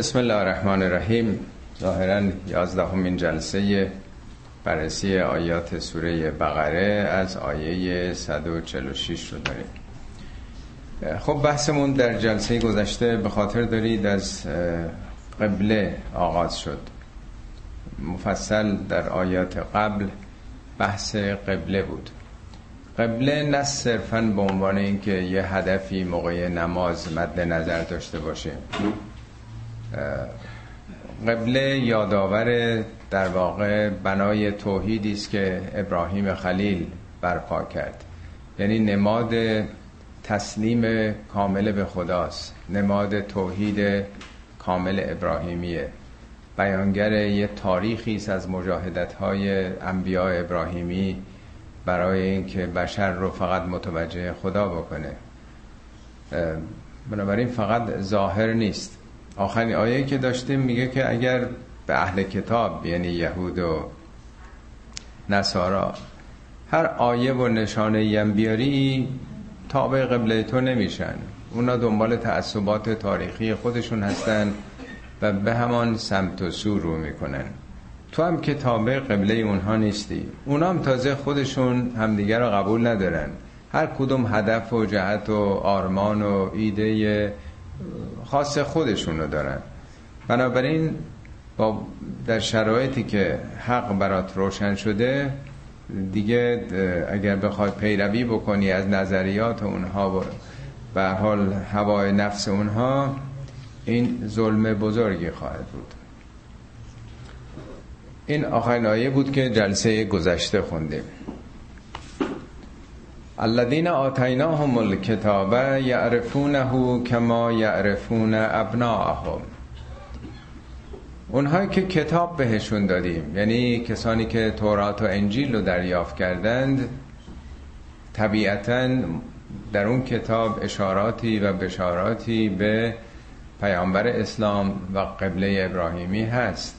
بسم الله الرحمن الرحیم. ظاهرا یازدهمین جلسه بررسی آیات سوره بقره از آیه 146 رو داریم. خب بحثمون در جلسه گذشته به خاطر دارید از قبله آغاز شد. مفصل در آیات قبل بحث قبله بود. قبله نه صرفا به عنوان اینکه یه هدفی موقع نماز مد نظر داشته باشه. قبله یادآور در واقع بنای توحیدی است که ابراهیم خلیل برپا کرد. یعنی نماد تسلیم کامل به خداست. نماد توحید کامل ابراهیمیه. بیانگر یه تاریخی است از مجاهدت های انبیاء ابراهیمی برای اینکه بشر رو فقط متوجه خدا بکنه. بنابراین فقط ظاهر نیست. آخرین آیه که داشتیم میگه که اگر به اهل کتاب یعنی یهود و نصارا هر آیه و نشانه هم بیاری تابع قبله تو نمیشن. اونا دنبال تعصبات تاریخی خودشون هستن و به همان سمت و سو رو می‌کنن. تو هم که تابع قبله اونها نیستی. اونا هم تازه خودشون همدیگر رو قبول ندارن. هر کدوم هدف و جهت و آرمان و ایده خاص خودشون رو دارن. بنابراین با در شرایطی که حق برات روشن شده دیگه اگر بخواد پیروی بکنی از نظریات اونها و به حال هوای نفس اونها این ظلم بزرگی خواهد بود. این آخرین آیه بود که جلسه گذشته خوندیم. الذين آتیناهم الكتاب یعرفونه کما یعرفون ابناءهم. اونهایی که کتاب بهشون دادیم یعنی کسانی که تورات و انجیل رو دریافت کردند طبیعتا در اون کتاب اشاراتی و بشاراتی به پیامبر اسلام و قبله ابراهیمی هست.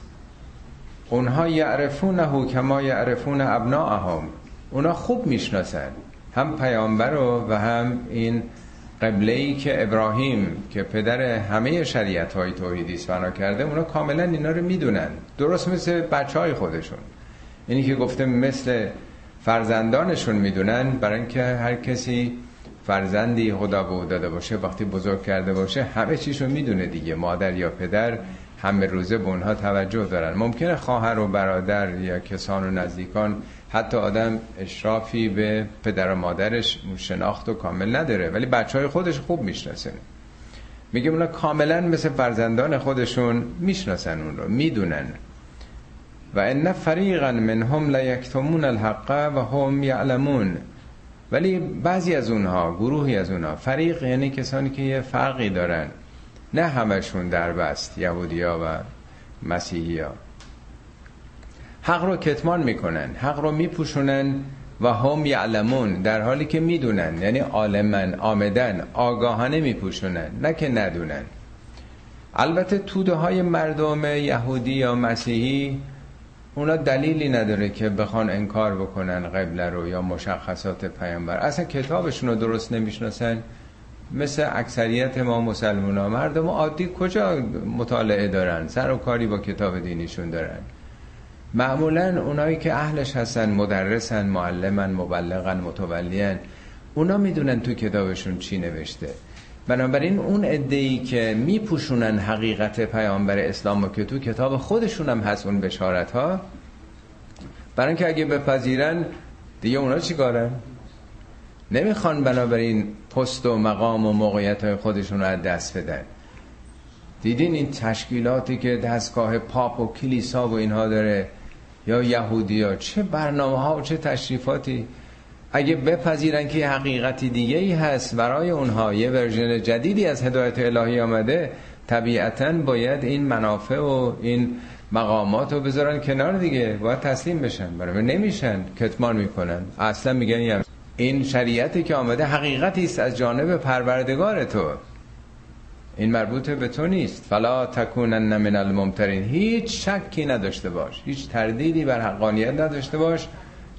اونها یعرفونه کما یعرفون ابناءهم. اونا خوب می‌شناسن. هم پیامبر رو و هم این قبله ای که ابراهیم که پدر همه شریعت های توحیدی بنا کرده اونا کاملا اینا رو می‌دونن. درست مثل بچه های خودشون. اینی که گفته مثل فرزندانشون می‌دونن برای اینکه هر کسی فرزندی خدا به داده باشه وقتی بزرگ کرده باشه همه چیشو می‌دونه دیگه مادر یا پدر همه روزه به اونها توجه دارن. ممکنه خواهر و برادر یا کسان و نزدیکان حتی آدم اشرافی به پدر و مادرش شناخت و کامل نداره ولی بچه های خودش خوب می‌شناسن. میگه اونا کاملا مثل فرزندان خودشون می‌شناسن اون رو می‌دونن. و ان فریقا منهم لیکتمون الحق و هم یعلمون. ولی بعضی از اونها گروهی از اونها فریق یعنی کسانی که یه فرقی دارن. نه همشون در بست یهودیا و مسیحیا حق رو کتمان می‌کنن حق رو میپوشونن و هم یعلمون در حالی که می‌دونن یعنی عالمن آمدن آگاهانه میپوشونن نه که ندونن. البته توده های مردم یهودی یا مسیحی اونا دلیلی نداره که بخوان انکار بکنن قبله رو یا مشخصات پیامبر. اصلا کتابشون رو درست نمی‌شناسن. مثل اکثریت ما مسلمان ها مردم عادی کجا مطالعه دارن؟ سر و کاری با کتاب دینیشون دارن. معمولا اونایی که اهلش هستن مدرسن معلمن مبلغن متولیان اونا می‌دونن تو کتابشون چی نوشته. بنابراین اون ادهی که میپوشونن حقیقت پیامبر اسلام و که تو کتاب خودشون هم هست اون بشارت ها برای اینکه اگه بپذیرن دیگه اونا چی کارن؟ نمی‌خوان بنابراین پست و مقام و موقعیت های خودشون رو از دست بدن. دیدین این تشکیلاتی که دستگاه پاپ و کلیسا و اینها داره؟ یا یهودی ها چه برنامه ها و چه تشریفاتی؟ اگه بپذیرن که حقیقتی دیگه ای هست برای اونها یه ورژن جدیدی از هدایت الهی آمده طبیعتا باید این منافع و این مقامات رو بذارن کنار دیگه. باید تسلیم بشن. برای نمیشن. کتمان می‌کنن. اصلا میگن این شریعتی که آمده حقیقتی است از جانب پروردگار تو. این مربوط به تو نیست. فلا تکونن من الممترین. هیچ شکی نداشته باش. هیچ تردیدی بر حقانیت نداشته باش.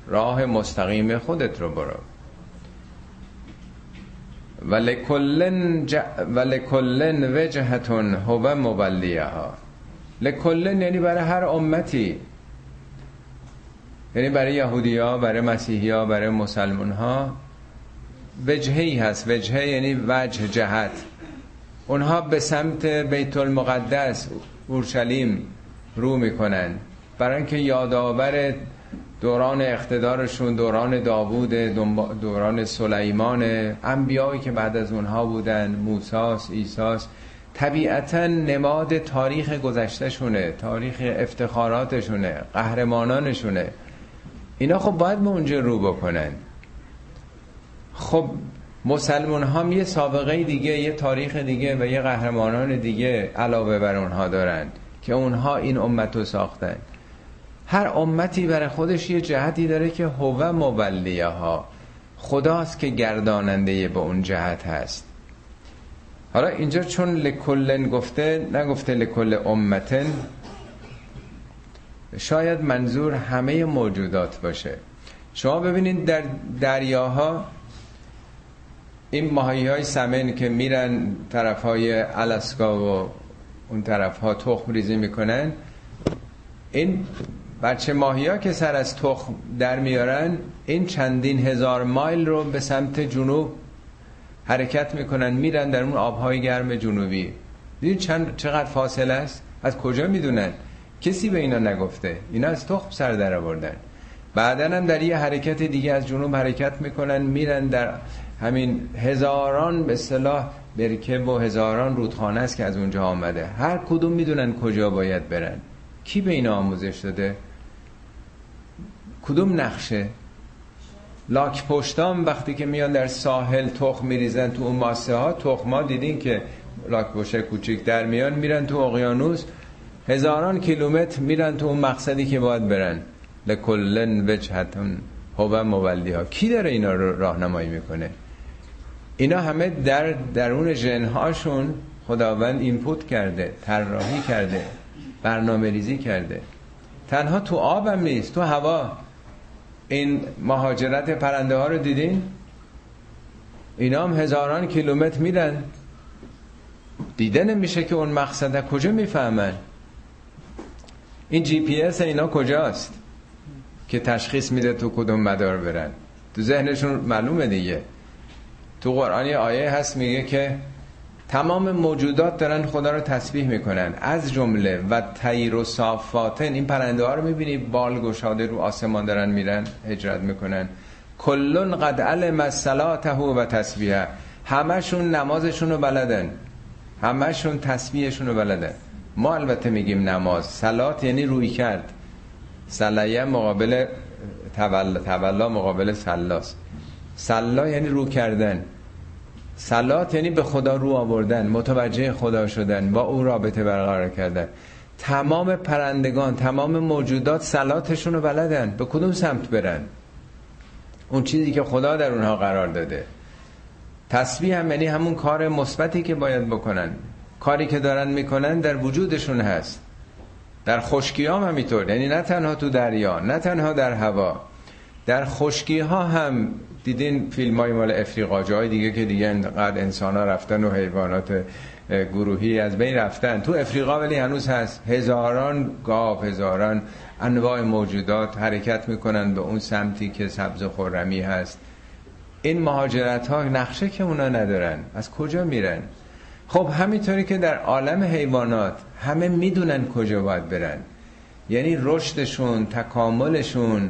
راه مستقیم خودت رو برو. ولکلن ج... ولکلن وجهتون هو مبلیها. لکلن یعنی برای هر امتی. یعنی برای یهودی ها برای مسیحی ها برای مسلمان ها وجهی هست. وجهه یعنی وجه جهت. اونها به سمت بیت المقدس اورشلیم رو می‌کنن. برای اینکه یادآور دوران اقتدارشون دوران داوود دوران سلیمان انبیایی که بعد از اونها بودن موساس ایساس طبیعتا نماد تاریخ گذشتهشونه تاریخ افتخاراتشونه قهرمانانشونه. اینا خب باید به اونجا رو بکنن. خب مسلمان هم یه سابقه دیگه یه تاریخ دیگه و یه قهرمانان دیگه علاوه بر اونها دارند که اونها این امت رو ساختن. هر امتی برای خودش یه جهتی داره که هو مولیه ها خداست که گرداننده به اون جهت هست. حالا اینجا چون لکلن گفته نگفته لکل امتن شاید منظور همه موجودات باشه. شما ببینید در دریاها این ماهی های سمن که میرن طرف های الاسکا و اون طرف ها تخم ریزی می‌کنن این بچه ماهی ها که سر از تخم در میارن این چندین هزار مایل رو به سمت جنوب حرکت می‌کنن میرن در اون آبهای گرم جنوبی. دیدید چند چقدر فاصله است؟ از کجا می‌دونن؟ کسی به اینا نگفته. اینا از تخم سر در آوردن. بعدا هم در یه حرکت دیگه از جنوب حرکت می‌کنن میرن در همین هزاران به صلاح برکه و هزاران رودخانه است که از اونجا آمده. هر کدوم می‌دونن کجا باید برن. کی به اینا آموزش داده؟ کدوم نقشه؟ لاک پشتام وقتی که میان در ساحل تخم میریزن تو اون ماسه ها تخما دیدین که لاک پشت کوچیک در میان میرن تو اقیانوس. هزاران کیلومتر میرن تو اون مقصدی که باید برن. لکلن وجهتون هو مولی ها. کی داره اینا رو راهنمایی می‌کنه؟ اینا همه در درون جنهاشون خداوند اینپوت کرده طراحی کرده برنامه ریزی کرده. تنها تو آبم نیست تو هوا. این مهاجرت پرنده ها رو دیدین؟ اینا هم هزاران کیلومتر میرن. دیده نمیشه که اون مقصد کجا می‌فهمن. این جی پی اس اینا کجاست که تشخیص میده تو کدوم مدار برن؟ تو ذهنشون معلومه دیگه. تو قرآن آیه هست میگه که تمام موجودات دارن خدا رو تسبیح می‌کنن. از جمله و تیر و صافاتن این پرنده ها رو می‌بینی بال گشاده رو آسمان دارن میرن هجرت می‌کنن. کلون قد علم صلاته و تسبیحه. همشون نمازشون رو بلدن. همشون تسبیحشون رو بلدن. ما البته میگیم نماز. سلات یعنی روی کرد. سلیه مقابل تولا, تولا مقابل سلاس سلا یعنی رو کردن. سلات یعنی به خدا رو آوردن متوجه خدا شدن با او رابطه برقرار کردن. تمام پرندگان تمام موجودات سلاتشون رو بلدن به کدوم سمت برن؟ اون چیزی که خدا در اونها قرار داده. تسبیح هم یعنی همون کار مثبتی که باید بکنن. کاری که دارن می‌کنن در وجودشون هست. در خشکی هم همینطور یعنی نه تنها تو دریا نه تنها در هوا. در خشکی ها هم دیدین فیلم های مال افریقا جای دیگه که دیگه انقدر انسان ها رفتن و حیوانات گروهی از بین رفتن. تو افریقا ولی هنوز هست. هزاران گاو هزاران انواع موجودات حرکت می‌کنن به اون سمتی که سبز خورمی هست. این مهاجرت ها نقشه که اونا ندارن. از کجا میرن؟ خب همینطوری که در عالم حیوانات همه می‌دونن کجا باید برن. یعنی رشدشون تکاملشون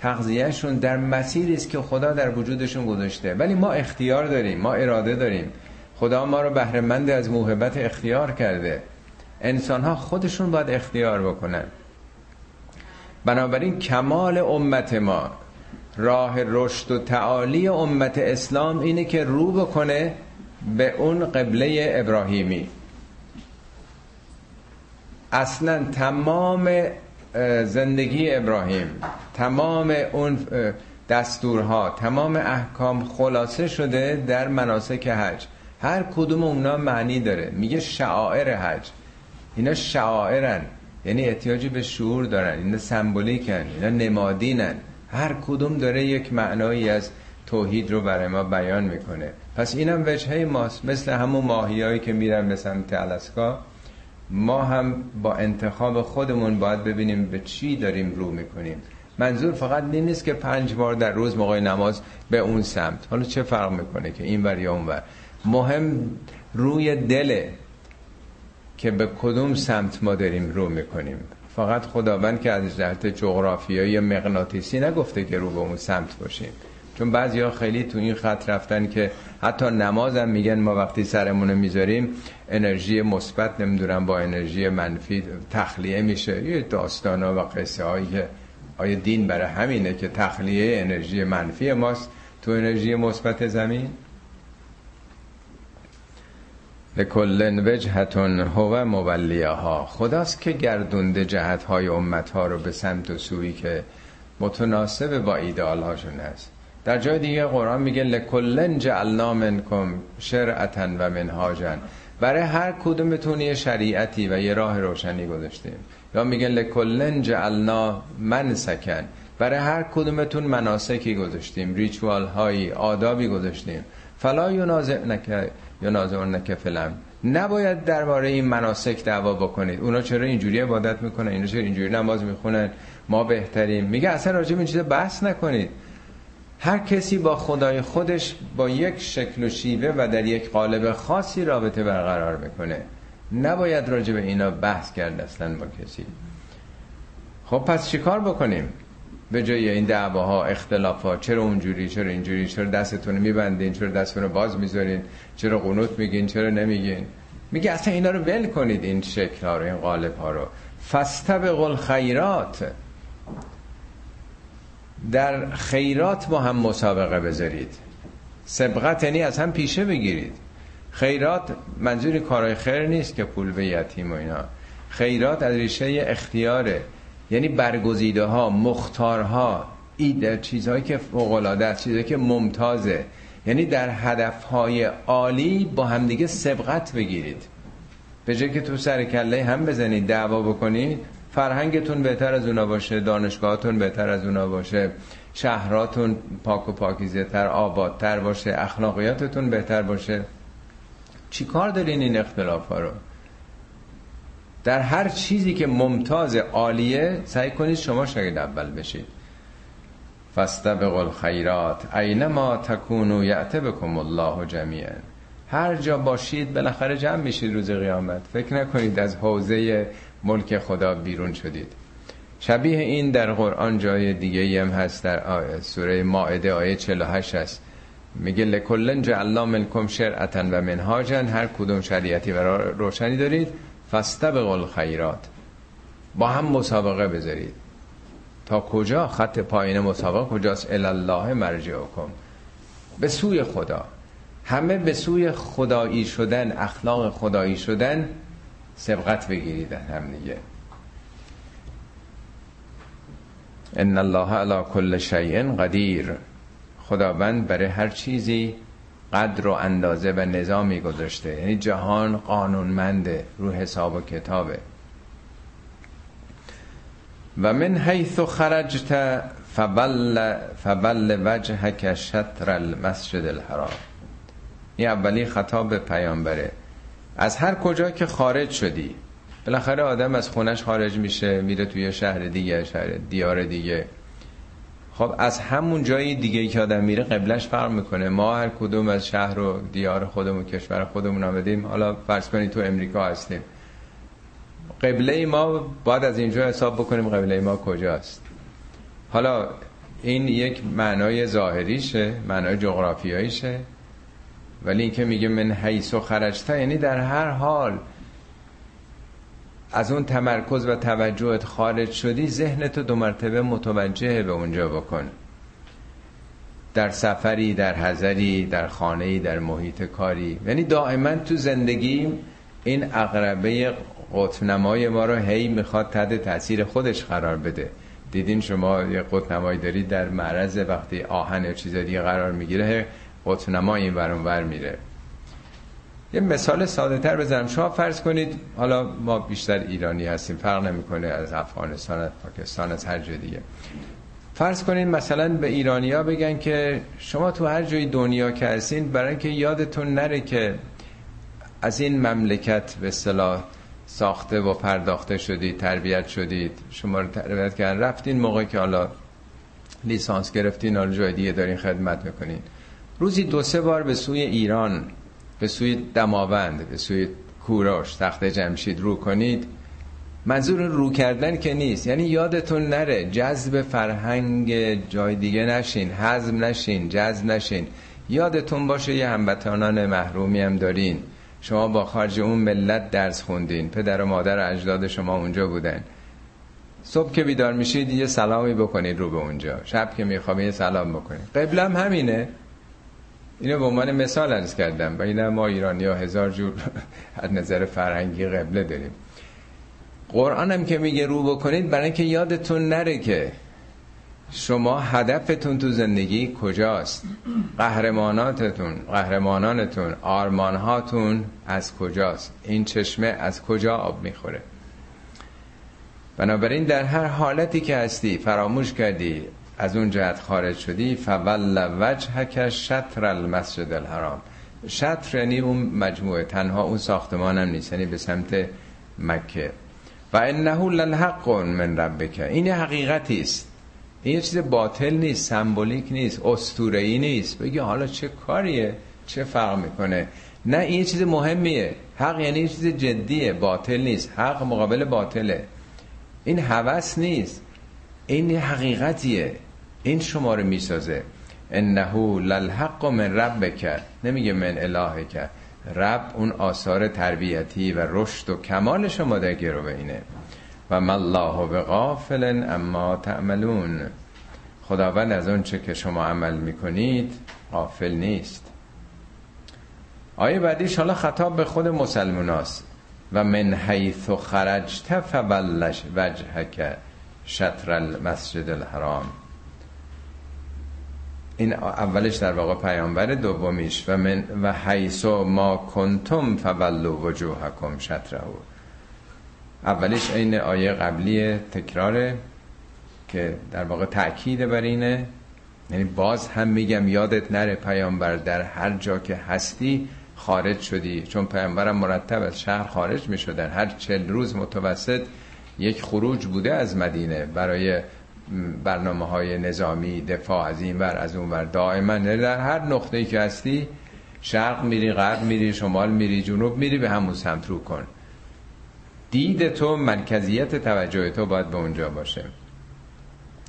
تغذیهشون در مسیری است که خدا در وجودشون گذاشته. ولی ما اختیار داریم ما اراده داریم. خدا ما رو بهرهمند از موهبت اختیار کرده. انسان ها خودشون باید اختیار بکنن. بنابراین کمال امت ما راه رشد و تعالی امت اسلام اینه که رو بکنه به اون قبله ابراهیمی. اصلا تمام زندگی ابراهیم. تمام اون دستورها تمام احکام خلاصه شده در مناسک حج. هر کدوم اونا معنی داره. میگه شعائر حج. اینا شعائرن. یعنی احتیاجی به شعور دارن. اینا سمبولیکن. اینا نمادینن. هر کدوم داره یک معنایی از توحید رو برای ما بیان می‌کنه. پس اینم وجهه ماست. مثل همون ماهیایی که میرن به سمت الاسکا. ما هم با انتخاب خودمون باید ببینیم به چی داریم رو می‌کنیم. منظور فقط نیست که پنج بار در روز موقع نماز به اون سمت. حالا چه فرق می‌کنه که این ور یا اون ور؟ مهم روی دله که به کدوم سمت ما داریم رو می‌کنیم. فقط خداوند که از جهت جغرافیایی مغناطیسی نگفته که رو به اون سمت باشیم. چون بعضی ها خیلی تو این خط رفتن که حتی نمازم میگن ما وقتی سرمونو می‌ذاریم انرژی مثبت نمی‌دونم با انرژی منفی تخلیه میشه. یه داستان ها و قصه هایی که آیا دین برای همینه که تخلیه انرژی منفی ماست تو انرژی مثبت زمین؟ لکلن وجهتون هو مولیها. خداست که گردونده جهت های امت ها رو به سمت و سوی که متناسب با ایدال هاشون هست. در جای دیگه قرآن میگه لکلن جعلنا منکم شرعتا و منهاجا برای هر کدومتون یه شریعتی و یه راه روشنی گذاشتیم. یا میگه لکلن جعلنا من سکن برای هر کدومتون مناسکی گذاشتیم ریچوال هایی آدابی گذاشتیم. فلا ینازع نکه فلم نباید درباره این مناسک دعوا بکنید. اونا چرا اینجوری عبادت می‌کنن؟ اینا چرا اینجوری نماز می‌خونن؟ ما بهتریم. میگه اصلا راجع به این چیزا بحث نکنید. هر کسی با خدای خودش با یک شکل و شیوه و در یک قالب خاصی رابطه برقرار می‌کنه نباید راجع به اینا بحث کرد اصلا با کسی. خب پس چیکار بکنیم؟ به جای این دعواها اختلافات چرا اونجوری چرا اینجوری چرا دستتون میبندین چرا دستتون رو باز می‌ذارین چرا قنوت میگین چرا نمیگین؟ میگه اصلا اینا رو ول کنید این شکل ها رو این قالب ها رو. فاستبقوا الخیرات. در خیرات با هم مسابقه بذارید. سبقت یعنی از هم پیشه بگیرید. خیرات منظوری کارهای خیر نیست که پول به یتیم و اینا. خیرات از ریشه اختیاره. یعنی برگزیده ها مختارها ایده چیزهایی که فوقلاده است چیزهایی که ممتازه. یعنی در هدفهای عالی با همدیگه سبقت بگیرید. به جای که تو سر کله هم بزنید دعوا بکنید فرهنگتون بهتر از اونا باشه دانشگاهتون بهتر از اونا باشه شهراتون پاک و پاکیزه تر آبادتر باشه اخلاقیاتتون بهتر باشه. چی کار دارین این اختلاف ها رو؟ در هر چیزی که ممتاز عالیه سعی کنید شما شاید اول بشید. فاستبقوا الخیرات اینما تکونو یعته بکم الله جمیعا. هر جا باشید بالاخره جمع میشید روز قیامت. فکر نکنید از حوزه ملک خدا بیرون شدید. شبیه این در قرآن جای دیگه هم هست در سوره مائده آیه 48 هست. میگه لکلن جعلنا منکم شرعتا و منهاجا هر کدوم شریعتی و روشنی دارید. فاستبقوا الخیرات. با هم مسابقه بذارید. تا کجا؟ خط پایین مسابقه کجاست؟ الله مرجعکم. به سوی خدا. همه به سوی خدایی شدن اخلاق خدایی شدن سبقت بگیرید هم دیگه. ان الله علی کل شیء قدیر. خداوند برای هر چیزی قدر و اندازه و نظامی گذاشته. یعنی جهان قانونمنده رو حساب و کتابه. و من حیث خرجت فبل, فبل وجهک شطر المسجد الحرام. این اولی خطاب پیامبره. از هر کجا که خارج شدی بالاخره آدم از خونش خارج میشه میره توی شهر دیگه شهر دیار دیگه. خب از همون جایی دیگه که آدم میره قبلش فرق می‌کنه. ما هر کدوم از شهر و دیار خودمون کشور خودمون آمدیم. حالا فرض کنید تو امریکا هستیم. قبله ما باید از اینجا حساب بکنیم قبله ما کجاست. حالا این یک معنای ظاهریشه معنای جغرافیاییشه. ولی اینکه میگه من حیث و خرجتا یعنی در هر حال از اون تمرکز و توجهت خارج شدی ذهنتو دو مرتبه متوجه به اونجا بکن. در سفری در حضری در خانه‌ای در محیط کاری. یعنی دائما تو زندگی این اقربه قطنمای ما رو هی می‌خواد تحت تاثیر خودش قرار بده. دیدین شما یه قطنمایی دارید در معرض وقتی آهن یا چیز دیگه قرار می‌گیره قطنما این ورون ور میره. یه مثال ساده تر بزنم. شما فرض کنید حالا ما بیشتر ایرانی هستیم فرق نمی‌کنه از افغانستان از پاکستان از هر جای دیگه. فرض کنین مثلا به ایرانیا بگن که شما تو هر جای دنیا که هستین برای اینکه یادتون نره که از این مملکت به صلاح ساخته و پرداخته شدید تربیت شدید شما رو تربیت کردن. رفتین موقع که حالا لیسانس گرفتین حالا جای دیگه دارین خدمت می‌کنین. روزی دو سه بار به سوی ایران به سوی دماوند به سوی کوروش تخت جمشید رو کنید. منظور رو کردن که نیست. یعنی یادتون نره جذب فرهنگ جای دیگه نشین حزم نشین جذب نشین. یادتون باشه یه هموطنان محرومی هم دارین. شما با خارج اون ملت درس خوندین. پدر و مادر اجداد شما اونجا بودن. صبح که بیدار میشید یه سلامی بکنید رو به اونجا. شب که میخوابید یه سلام بکنید. قبلم همینه. اینو به عنوان مثال عرض کردم. و اینه ما ایرانی ها هزار جور از نظر فرهنگی قبله داریم. قرآن هم که میگه رو بکنید برای اینکه یادتون نره که شما هدفتون تو زندگی کجاست؟ قهرماناتتون قهرمانانتون آرمانهاتون از کجاست؟ این چشمه از کجا آب می‌خوره؟ بنابراین در هر حالتی که هستی فراموش کردی از اون جهت خارج شدی فول وجهک شطر المسجد الحرام. شطر یعنی اون مجموعه تنها اون ساختمان هم نیست یعنی به سمت مکه. و انه للحق من ربک. این حقیقتی است. این یه چیز باطل نیست سمبولیک نیست ای نیست. بگی حالا چه کاریه؟ چه فرق می‌کنه؟ نه این یه چیز مهمیه. حق یعنی یه چیز جدیه باطل نیست. حق مقابل باطله. این هوس نیست. این حقیقتیه. این شما رو می‌سازه. انه للحق من ربک. نمیگه من اله کرد رب اون آثار تربیتی و رشد و کمال شما در گرو اینه. و مالله به غافل اما تعملون. خداوند از اون چه که شما عمل می‌کنید غافل نیست. آیه بعدیش حالا خطاب به خود مسلموناست. و من حیث خرجت فولش وجهک شطر المسجد الحرام. این اولش در واقع پیامبر دومیش و من و حیث ما کنتم فولو وجوهکم شطره اولش این آیه قبلی تکراره که در واقع تأکید بر اینه. یعنی باز هم میگم یادت نره پیامبر در هر جا که هستی خارج شدی. چون پیامبرم مرتب از شهر خارج می شدن هر چل روز متوسط یک خروج بوده از مدینه برای برنامه های نظامی دفاع از این ور از اون ور. دائما. یعنی در هر نقطه ای که هستی شرق میری غرب میری شمال میری جنوب میری به همون سمت رو کن. دید تو مرکزیت توجه تو باید به اونجا باشه.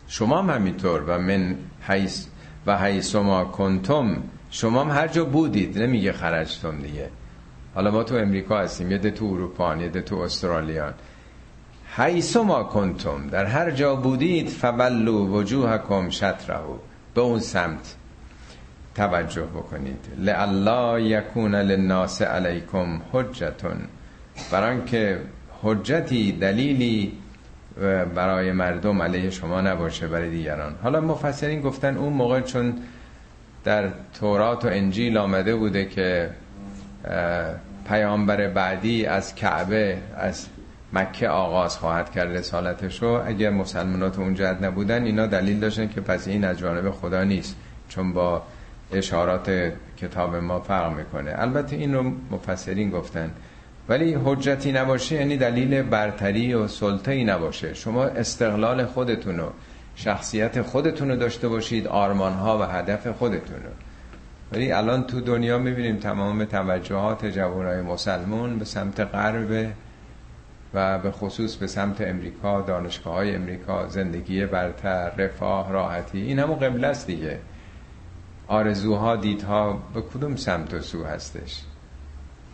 شما هم همینطور. و من حیث و حیث ما کنتم. شما هم هر جا بودید. نمیگه خرجتم دیگه. حالا ما تو امریکا هستیم. یه ده تو اروپا یه ده تو استرالیان. حیث ما کنتم. در هر جا بودید فولو وجوهکم شطرهو. به اون سمت توجه بکنید. لعلا یکون للناس علیکم حجتون. بران که حجتی دلیلی برای مردم علیه شما نباشه برای دیگران. حالا مفسرین گفتن اون موقع چون در تورات و انجیل آمده بوده که پیامبر بعدی از کعبه از مکه آغاز خواهد کرد رسالتشو. اگر مسلمانات اون جهت نبودن اینا دلیل داشتن که پس این از جانب خدا نیست چون با اشارات کتاب ما فرق می‌کنه. البته این رو مفسرین گفتن. ولی حجتی نباشه یعنی دلیل برتری و سلطه‌ای نباشه. شما استقلال خودتونو شخصیت خودتونو داشته باشید آرمانها و هدف خودتونو ولی الان تو دنیا می‌بینیم تمام توجهات جوانای مسلمون به سمت غرب و به خصوص به سمت امریکا دانشگاه های امریکا زندگی برتر رفاه راحتی این همون قبل است دیگه. آرزوها دیدها به کدوم سمت و سو هستش؟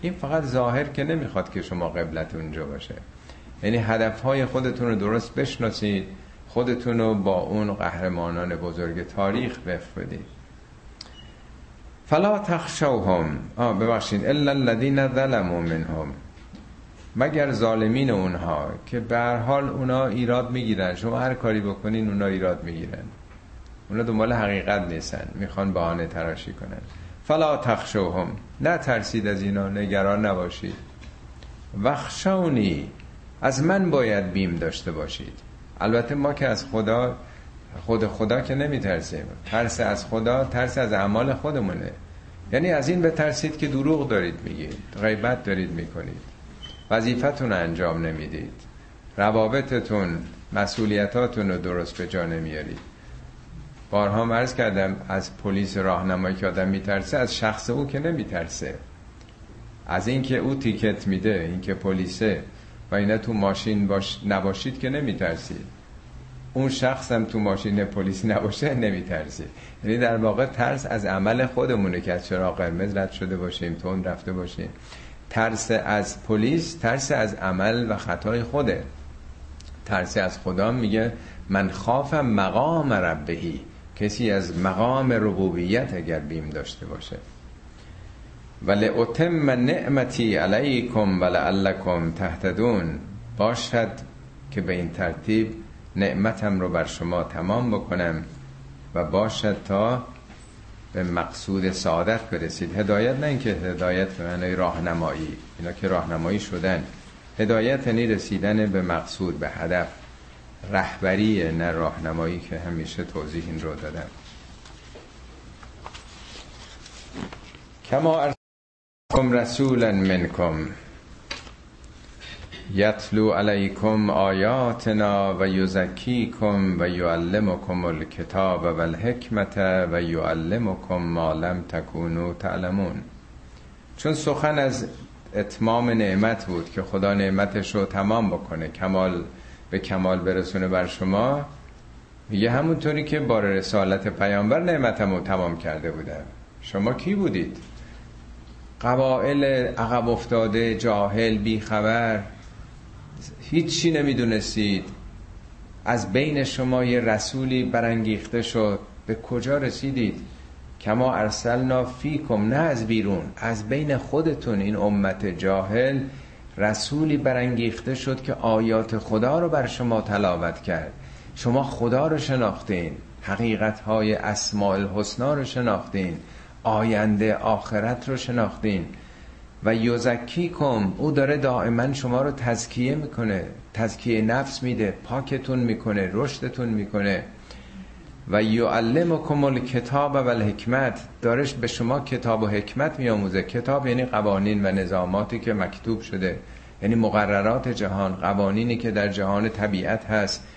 این فقط ظاهر که نمی‌خواد که شما قبلت اونجا باشه. یعنی هدفهای خودتون رو درست بشناسید خودتون رو با اون قهرمانان بزرگ تاریخ وفق بدید فلا تخشوهم. آه ببخشید. الا الذين ظلموا منهم. مگر ظالمین اونها که به حال اونا ایراد می‌گیرن. شما هر کاری بکنین اونا ایراد می‌گیرن. اونا دنبال حقیقت نیستن. می‌خوان بهانه تراشی کنن. فلا تخشوهم. نه ترسید از اینا. نگران نباشید. وخشونی. از من باید بیم داشته باشید. البته ما که از خدا خود خدا که نمیترسیم. ترس از خدا ترس از اعمال خودمونه. یعنی از این بترسید که دروغ دارید میگید. غیبت دارید می‌کنید. وظیفتون انجام نمی‌دید. روابطتون مسئولیتاتون رو درست به جا نمیارید. بارها مرز کردم از پلیس راهنمایی که آدم میترسه از شخص او که نمیترسه. از اینکه او تیکت میده اینکه پلیسه و اینا تو ماشین باش نباشید که نمیترسید. اون شخص هم تو ماشین پلیسی نباشه نمیترسید یعنی در واقع ترس از عمل خودمونه که از چرا قرمز رد شده باشیم تون رفته باشیم. ترس از پلیس ترس از عمل و خطای خوده. ترس از خدا میگه من خافم مقام ربهی. کسی از مقام ربوبیت اگر بیم داشته باشه. ولی اتم نعمتی علیکم ولعلکم تهتدون. باشد که به این ترتیب نعمتم رو بر شما تمام بکنم و باشد تا به مقصود سعادت برسید. هدایت نه اینکه هدایت به معنی راهنمایی. اینا که راهنمایی شدن. هدایت یعنی رسیدن به مقصود به هدف. رهبری نه راهنمایی که همیشه توضیح این رو دادم. کما ارسلکم رسولا منکم. یتلو علیکم آیاتنا و یزکیکم و یعلمکم الکتاب و الحکمت و یعلمکم ما لم تکونو تعلمون. چون سخن از اتمام نعمت بود که خدا نعمتش رو تمام بکنه کمال به کمال برسونه بر شما میگه همونطوری که بار رسالت پیامبر نعمتم رو تمام کرده بودم. شما کی بودید؟ قبائل عقب افتاده جاهل بیخبر. هیچی نمی‌دونستید. از بین شما یه رسولی برانگیخته شد. به کجا رسیدید؟ کما ارسلنا فیکم نه از بیرون از بین خودتون. این امت جاهل رسولی برانگیخته شد که آیات خدا رو بر شما تلاوت کرد. شما خدا رو شناختین حقیقت های اسماء الحسنا رو شناختین آینده آخرت رو شناختین. و یوزکی کم او داره دائما شما رو تزکیه می‌کنه تزکیه نفس میده پاکتون می‌کنه رشدتون می‌کنه. و یعلمکم الکتاب و الحکمت دارش به شما کتاب و حکمت میآموزه. کتاب یعنی قوانین و نظاماتی که مکتوب شده. یعنی مقررات جهان قوانینی که در جهان طبیعت هست.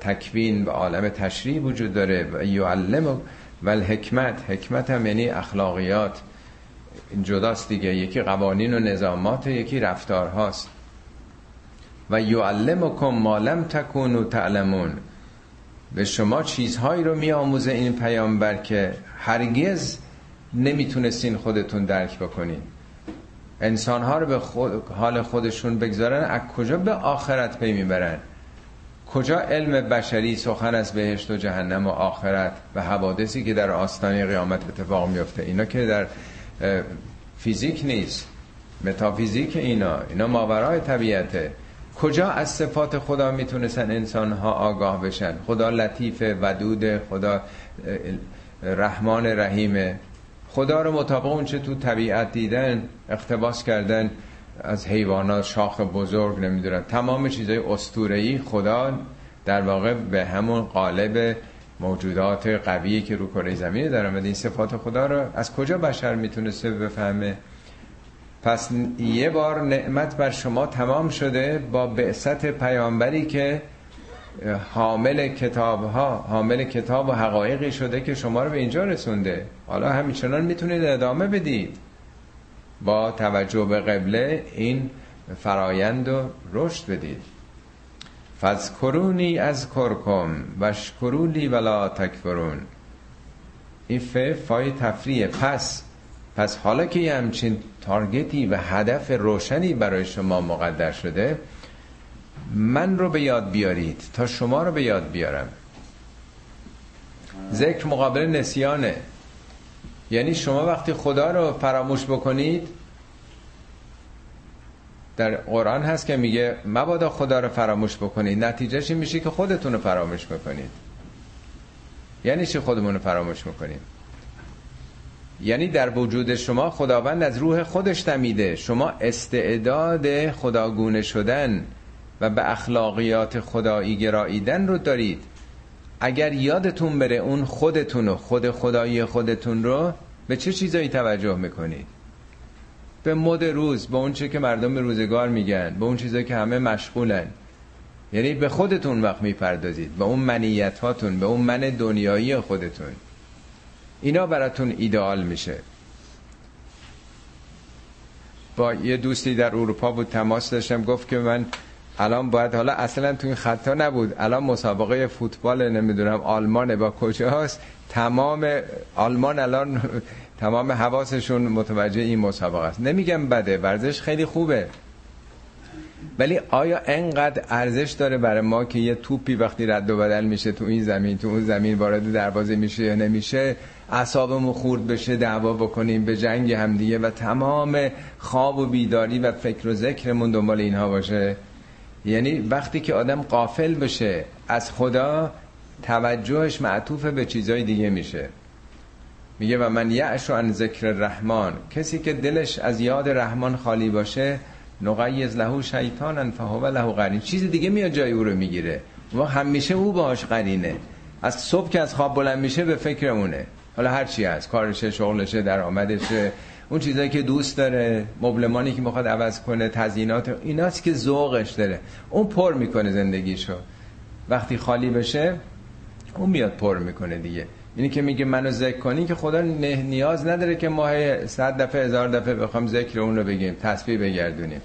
تکوین و عالم تشریع وجود داره. و یعلم و الحکمت حکمت هم یعنی اخلاقیات. جداست دیگه. یکی قوانین و نظامات یکی رفتار هاست و یعلمکم ما لم تکونوا تعلمون. به شما چیزهایی رو میآموزه این پیامبر که هرگز نمی‌تونستین خودتون درک بکنین. انسان ها رو به خود، حال خودشون بگذارن از کجا به آخرت پی می‌برن؟ کجا علم بشری سخن از بهشت و جهنم و آخرت و حوادثی که در آستانه قیامت اتفاق میفته اینا که در فیزیک نیست. متافیزیک اینا. اینا ماورای طبیعته. کجا از صفات خدا می‌تونستن انسان ها آگاه بشن؟ خدا لطیف ودود خدا رحمان رحیمه خدا رو مطابق اون چه تو طبیعت دیدن اقتباس کردن از حیوانات شاخ بزرگ نمی‌دونن تمام چیزای اسطوره‌ای خدا در واقع به همون قالب موجودات قویی که رو کره زمین در این صفات خدا رو از کجا بشر می‌تونسته بفهمه؟ پس یه بار نعمت بر شما تمام شده با بعثت پیامبری که حامل کتاب ها حامل کتاب و حقایقی شده که شما رو به اینجا رسونده. حالا همینچنان می‌تونید ادامه بدید. با توجه به قبله این فرایند رو رشد بدید. فذکرونی از کرکم وشکرولی ولا تکفرون. این ف فای تفریه پس پس حالا که یه همچین تارگتی و هدف روشنی برای شما مقدر شده من رو به یاد بیارید تا شما رو به یاد بیارم. ذکر مقابل نسیانه. یعنی شما وقتی خدا رو فراموش بکنید در قرآن هست که میگه مبادا خدا رو فراموش بکنید. نتیجهش این میشه که خودتون رو فراموش بکنید یعنی چی خودمون رو فراموش می‌کنید یعنی در وجود شما خداوند از روح خودش دمیده. شما استعداد خداگونه شدن و به اخلاقیات خدایی گراییدن رو دارید. اگر یادتون بره اون خودتون و خود خدایی خودتون رو به چه چیزایی توجه می‌کنید؟ به مد روز به اون چی که مردم روزگار میگن به اون چیزایی که همه مشغولن. یعنی به خودتون وقت می‌پردازید به اون منیت هاتون به اون من دنیایی خودتون. اینا براتون ایدئال میشه. با یه دوستی در اروپا بود تماس داشتم گفت که من الان باید حالا اصلا تو این خطا نبود. الان مسابقه فوتبال نمی‌دونم آلمان با کجاست؟ تمام آلمان الان تمام حواسشون متوجه این مسابقه است. نمیگم بده ورزش خیلی خوبه. ولی آیا انقدر ارزش داره برای ما که یه توپی وقتی رد و بدل میشه تو این زمین تو اون زمین وارد دروازه میشه یا نمیشه اعصابمون خورد بشه دعوا بکنیم به جنگ همدیگه و تمام خواب و بیداری و فکر و ذکرمون دنبال اینها باشه؟ یعنی وقتی که آدم قافل بشه از خدا توجهش معطوف به چیزای دیگه میشه. میگه و من یعش عن ذکر رحمان کسی که دلش از یاد رحمان خالی باشه نقیز له شیطانا فهو له قرین. چیز دیگه میاد جای او رو می‌گیره. و همیشه او باهاش قرینه. از صبح که از خواب بلند میشه به فکر اونه حالا هر چی هست. کارشه شغلشه درآمدشه. اون چیزایی که دوست داره مبلمانی که می‌خواد عوض کنه تزیینات ایناست که ذوقش داره. اون پر می‌کنه زندگیشو. وقتی خالی بشه اون میاد پر می‌کنه دیگه. اینی که میگه منو ذکر کنی که خدا نیاز نداره که ماه صد دفعه هزار دفعه بخوام ذکر اون رو بگیم تسبیح بگردونیم.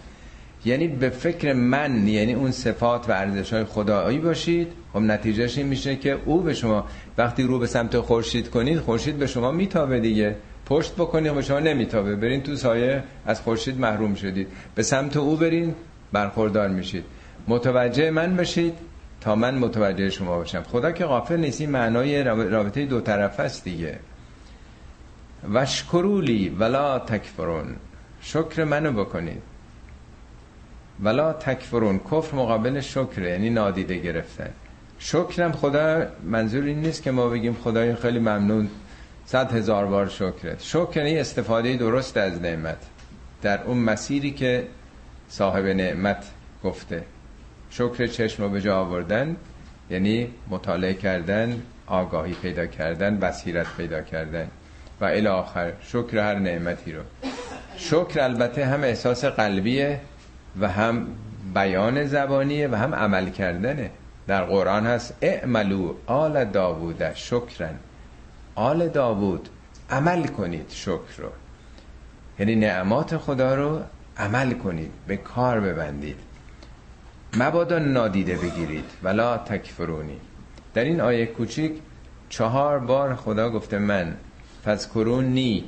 یعنی به فکر من یعنی اون صفات و ارزش های خدایی باشید. خب نتیجهش این میشه که او به شما وقتی رو به سمت خورشید کنید خورشید به شما میتابه دیگه. پشت بکنید به شما نمیتابه. برین تو سایه از خورشید محروم شدید. به سمت او برین برخوردار میشید. متوجه من بشید تا من متوجه شما باشم. خدا که غافل نیست این معنای رابطه دو طرف است دیگه. وشکرولی ولا تکفرون. شکر منو بکنید. ولا تکفرون. کفر مقابل شکر یعنی نادیده گرفتن. شکرم خدا منظور این نیست که ما بگیم خدای خیلی ممنون. صد هزار بار شکرت. شکر یعنی استفاده درست از نعمت. در اون مسیری که صاحب نعمت گفته. شکر چشم رو به جا آوردن یعنی مطالعه کردن آگاهی پیدا کردن بصیرت پیدا کردن. و الی آخر شکر هر نعمتی رو. شکر البته هم احساس قلبیه و هم بیان زبانیه و هم عمل کردنه. در قرآن هست اعملو آل داوود شکرن. آل داوود عمل کنید شکر رو. یعنی نعمات خدا رو عمل کنید به کار ببندید. مبادا نادیده بگیرید. ولا تکفرونی. در این آیه کوچیک چهار بار خدا گفته من. فذکرونی.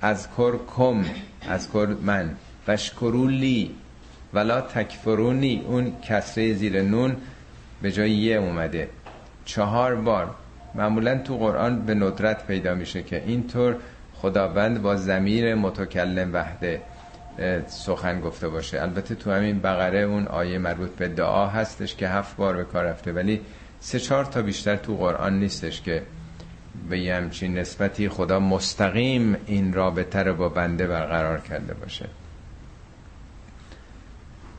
از کر کم از کر من. وشکرو لی ولا تکفرونی. اون کسره زیر نون به جای یه اومده. چهار بار. معمولا تو قرآن به ندرت پیدا میشه که اینطور خداوند با زمیر متکلم وحده. سخن گفته باشه. البته تو همین بقره اون آیه مربوط به دعا هستش که هفت بار به کار رفته ولی سه چهار تا بیشتر تو قرآن نیستش که به یه همچین نسبتی خدا مستقیم این رابطه رو با بنده برقرار کرده باشه.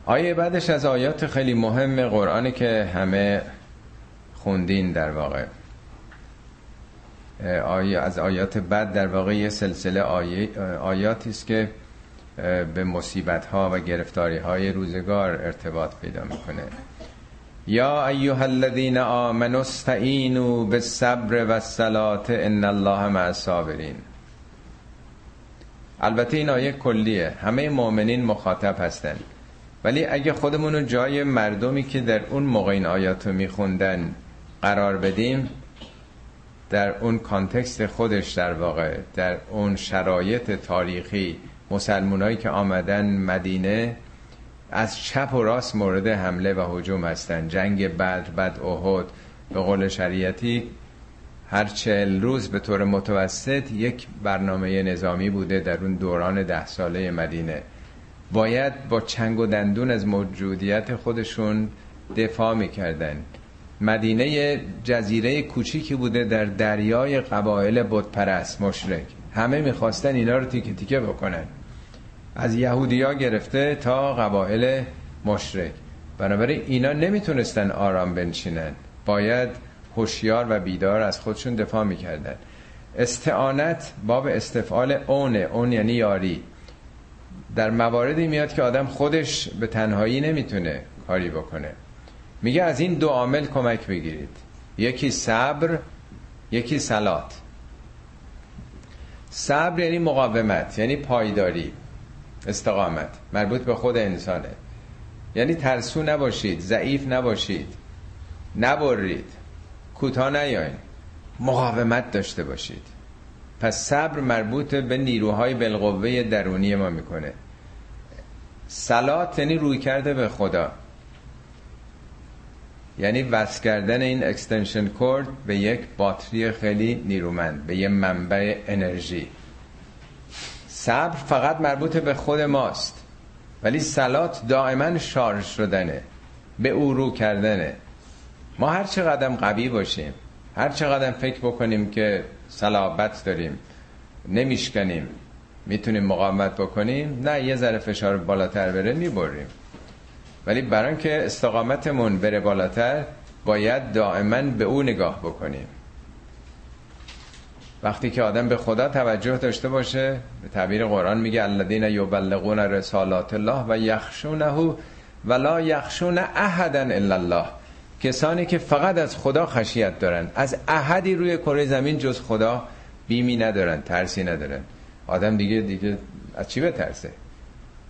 آیه بعدش از آیات خیلی مهم قرآنی که همه خوندین در واقع. آیه از آیات بعد در واقع یه سلسله آیه آیاتی است که به مصیبت ها و گرفتاری های روزگار ارتباط پیدا می‌کنه. یا ایها الذین آمنوا استعینوا بالصبر والصلاه ان الله مع الصابرین. البته این آیه کلیه. همه مؤمنین مخاطب هستن. ولی اگه خودمون رو جای مردمی که در اون موقع این آیات رو میخوندن قرار بدیم در اون کانتکست خودش در واقع در اون شرایط تاریخی مسلمانایی که آمدن مدینه از چپ و راست مورد حمله و هجوم هستن جنگ بدر بد احد. به قول شریعتی هر چهل روز به طور متوسط یک برنامه نظامی بوده در اون دوران ده ساله مدینه. باید با چنگ و دندون از موجودیت خودشون دفاع می‌کردن. مدینه جزیره کوچیکی بوده در دریای قبایل بتپرست مشرک. همه می‌خواستن اینا رو تیکه تیکه بکنن. از یهودیا گرفته تا قبایل مشرک. بنابراین اینا نمی‌تونستن آرام بنشینن. باید هوشیار و بیدار از خودشون دفاع می‌کردن. استعانت باب استفعال اونه. اون یعنی یاری. در مواردی میاد که آدم خودش به تنهایی نمی‌تونه کاری بکنه. میگه از این دو عامل کمک بگیرید. یکی صبر یکی سلات صبر یعنی مقاومت یعنی پایداری استقامت مربوط به خود انسانه. یعنی ترسو نباشید ضعیف نباشید نبرید کوتاه نیاین مقاومت داشته باشید. پس صبر مربوط به نیروهای بالقوه درونی ما می‌کنه. سلات یعنی روی کرده به خدا. یعنی وصل کردن این اکستنشن کورد به یک باتری خیلی نیرومند به یه منبع انرژی. صبر فقط مربوط به خود ماست ولی سلات دائما شارژ شدنه به او رو کردنه. ما هر چه قدم قوی باشیم هر چه قدم فکر بکنیم که صلابت داریم نمیشکنیم می‌تونیم مقاومت بکنیم نه یه ذره فشار بالاتر بره می‌بریم. ولی برای که استقامتمون بره بالاتر باید دائما به او نگاه بکنیم. وقتی که آدم به خدا توجه داشته باشه به تعبیر قرآن میگه الذین یبلغون رسالات الله و یخشونه ولا یخشون احدا الا الله. کسانی که فقط از خدا خشیت دارن از احدی روی کره زمین جز خدا بیمی ندارن ترسی ندارن. آدم دیگه دیگه از چی بترسه؟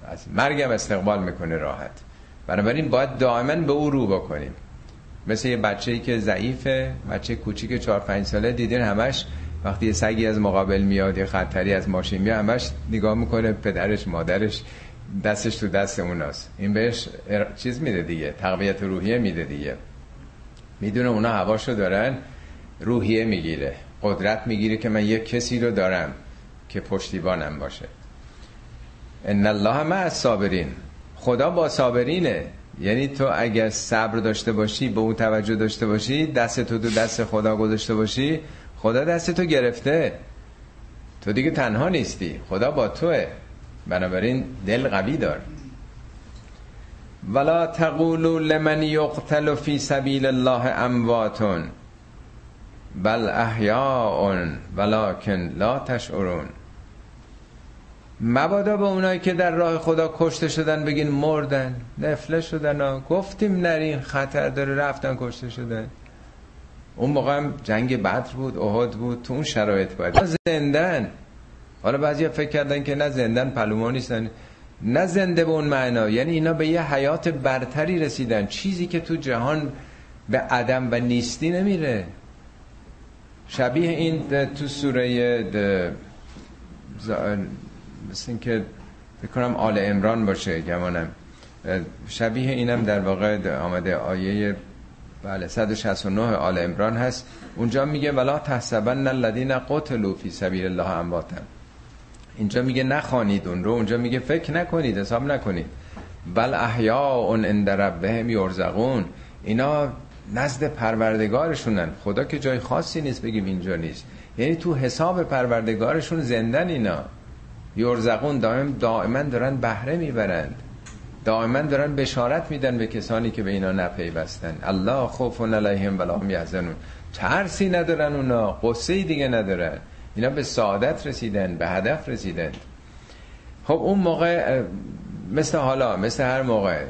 از مرگم استقبال می‌کنه راحت. بنابراین باید دائما به او رو بکنیم. مثل یه بچه ای که ضعیفه بچه کوچیک 4 5 ساله دیدین همش وقتی یه سگی از مقابل میاد یه خطری از ماشین میاد همش نگاه می‌کنه پدرش مادرش دستش تو دست اوناست. این بهش چیز میده دیگه تقویت روحیه میده دیگه. می‌دونه اونا هواشو دارن روحیه می‌گیره. قدرت می‌گیره که من یه کسی رو دارم که پشتیبانم باشه. ان الله مع الصابرین. خدا با صابرینه. یعنی تو اگر صبر داشته باشی به اون توجه داشته باشی دست تو تو دست خدا گذاشته باشی خدا دست تو گرفته. تو دیگه تنها نیستی. خدا با توه. بنابراین دل قوی دار. ولا تقولوا لمن يقتل في سبيل الله اموات بل احیاء ولكن لا تشعرون. مبادا به اونایی که در راه خدا کشته شدن بگین مردن. نفله شدن ها. گفتیم نرین خطر داره رفتن کشته شدن. اون موقع هم جنگ بدر بود احد بود تو اون شرایط باید. زندن. حالا بعضی فکر کردن که نه زندن پلوما نیستن. نه زنده به اون معنا. یعنی اینا به یه حیات برتری رسیدن. چیزی که تو جهان به عدم و نیستی نمیره. شبیه این تو سوره مثل این که بکنم آل امران باشه گمانم شبیه اینم در واقع آمده آیه بله 169 آل امران هست. اونجا میگه ولا تحسبن الذين قتلوا فی سبیل الله امواتا. اینجا میگه نخوانید اون رو اونجا میگه فکر نکنید حساب نکنید. بل احیاء عند ربهم یرزقون. اینا نزد پروردگارشونن. خدا که جای خاصی نیست بگیم اینجا نیست. یعنی تو حساب پروردگارشون زندن اینا. یرزقون دائم دائما دارن بهره می‌برند. دائما دارن بشارت میدن به کسانی که به اینا نپیوستن. الله خوف علیهم ولا هم یحزنون. ترسی ندارن اونا قصه دیگه ندارن. اینا به سعادت رسیدن به هدف رسیدن. خب اون موقع مثل حالا مثل هر موقع.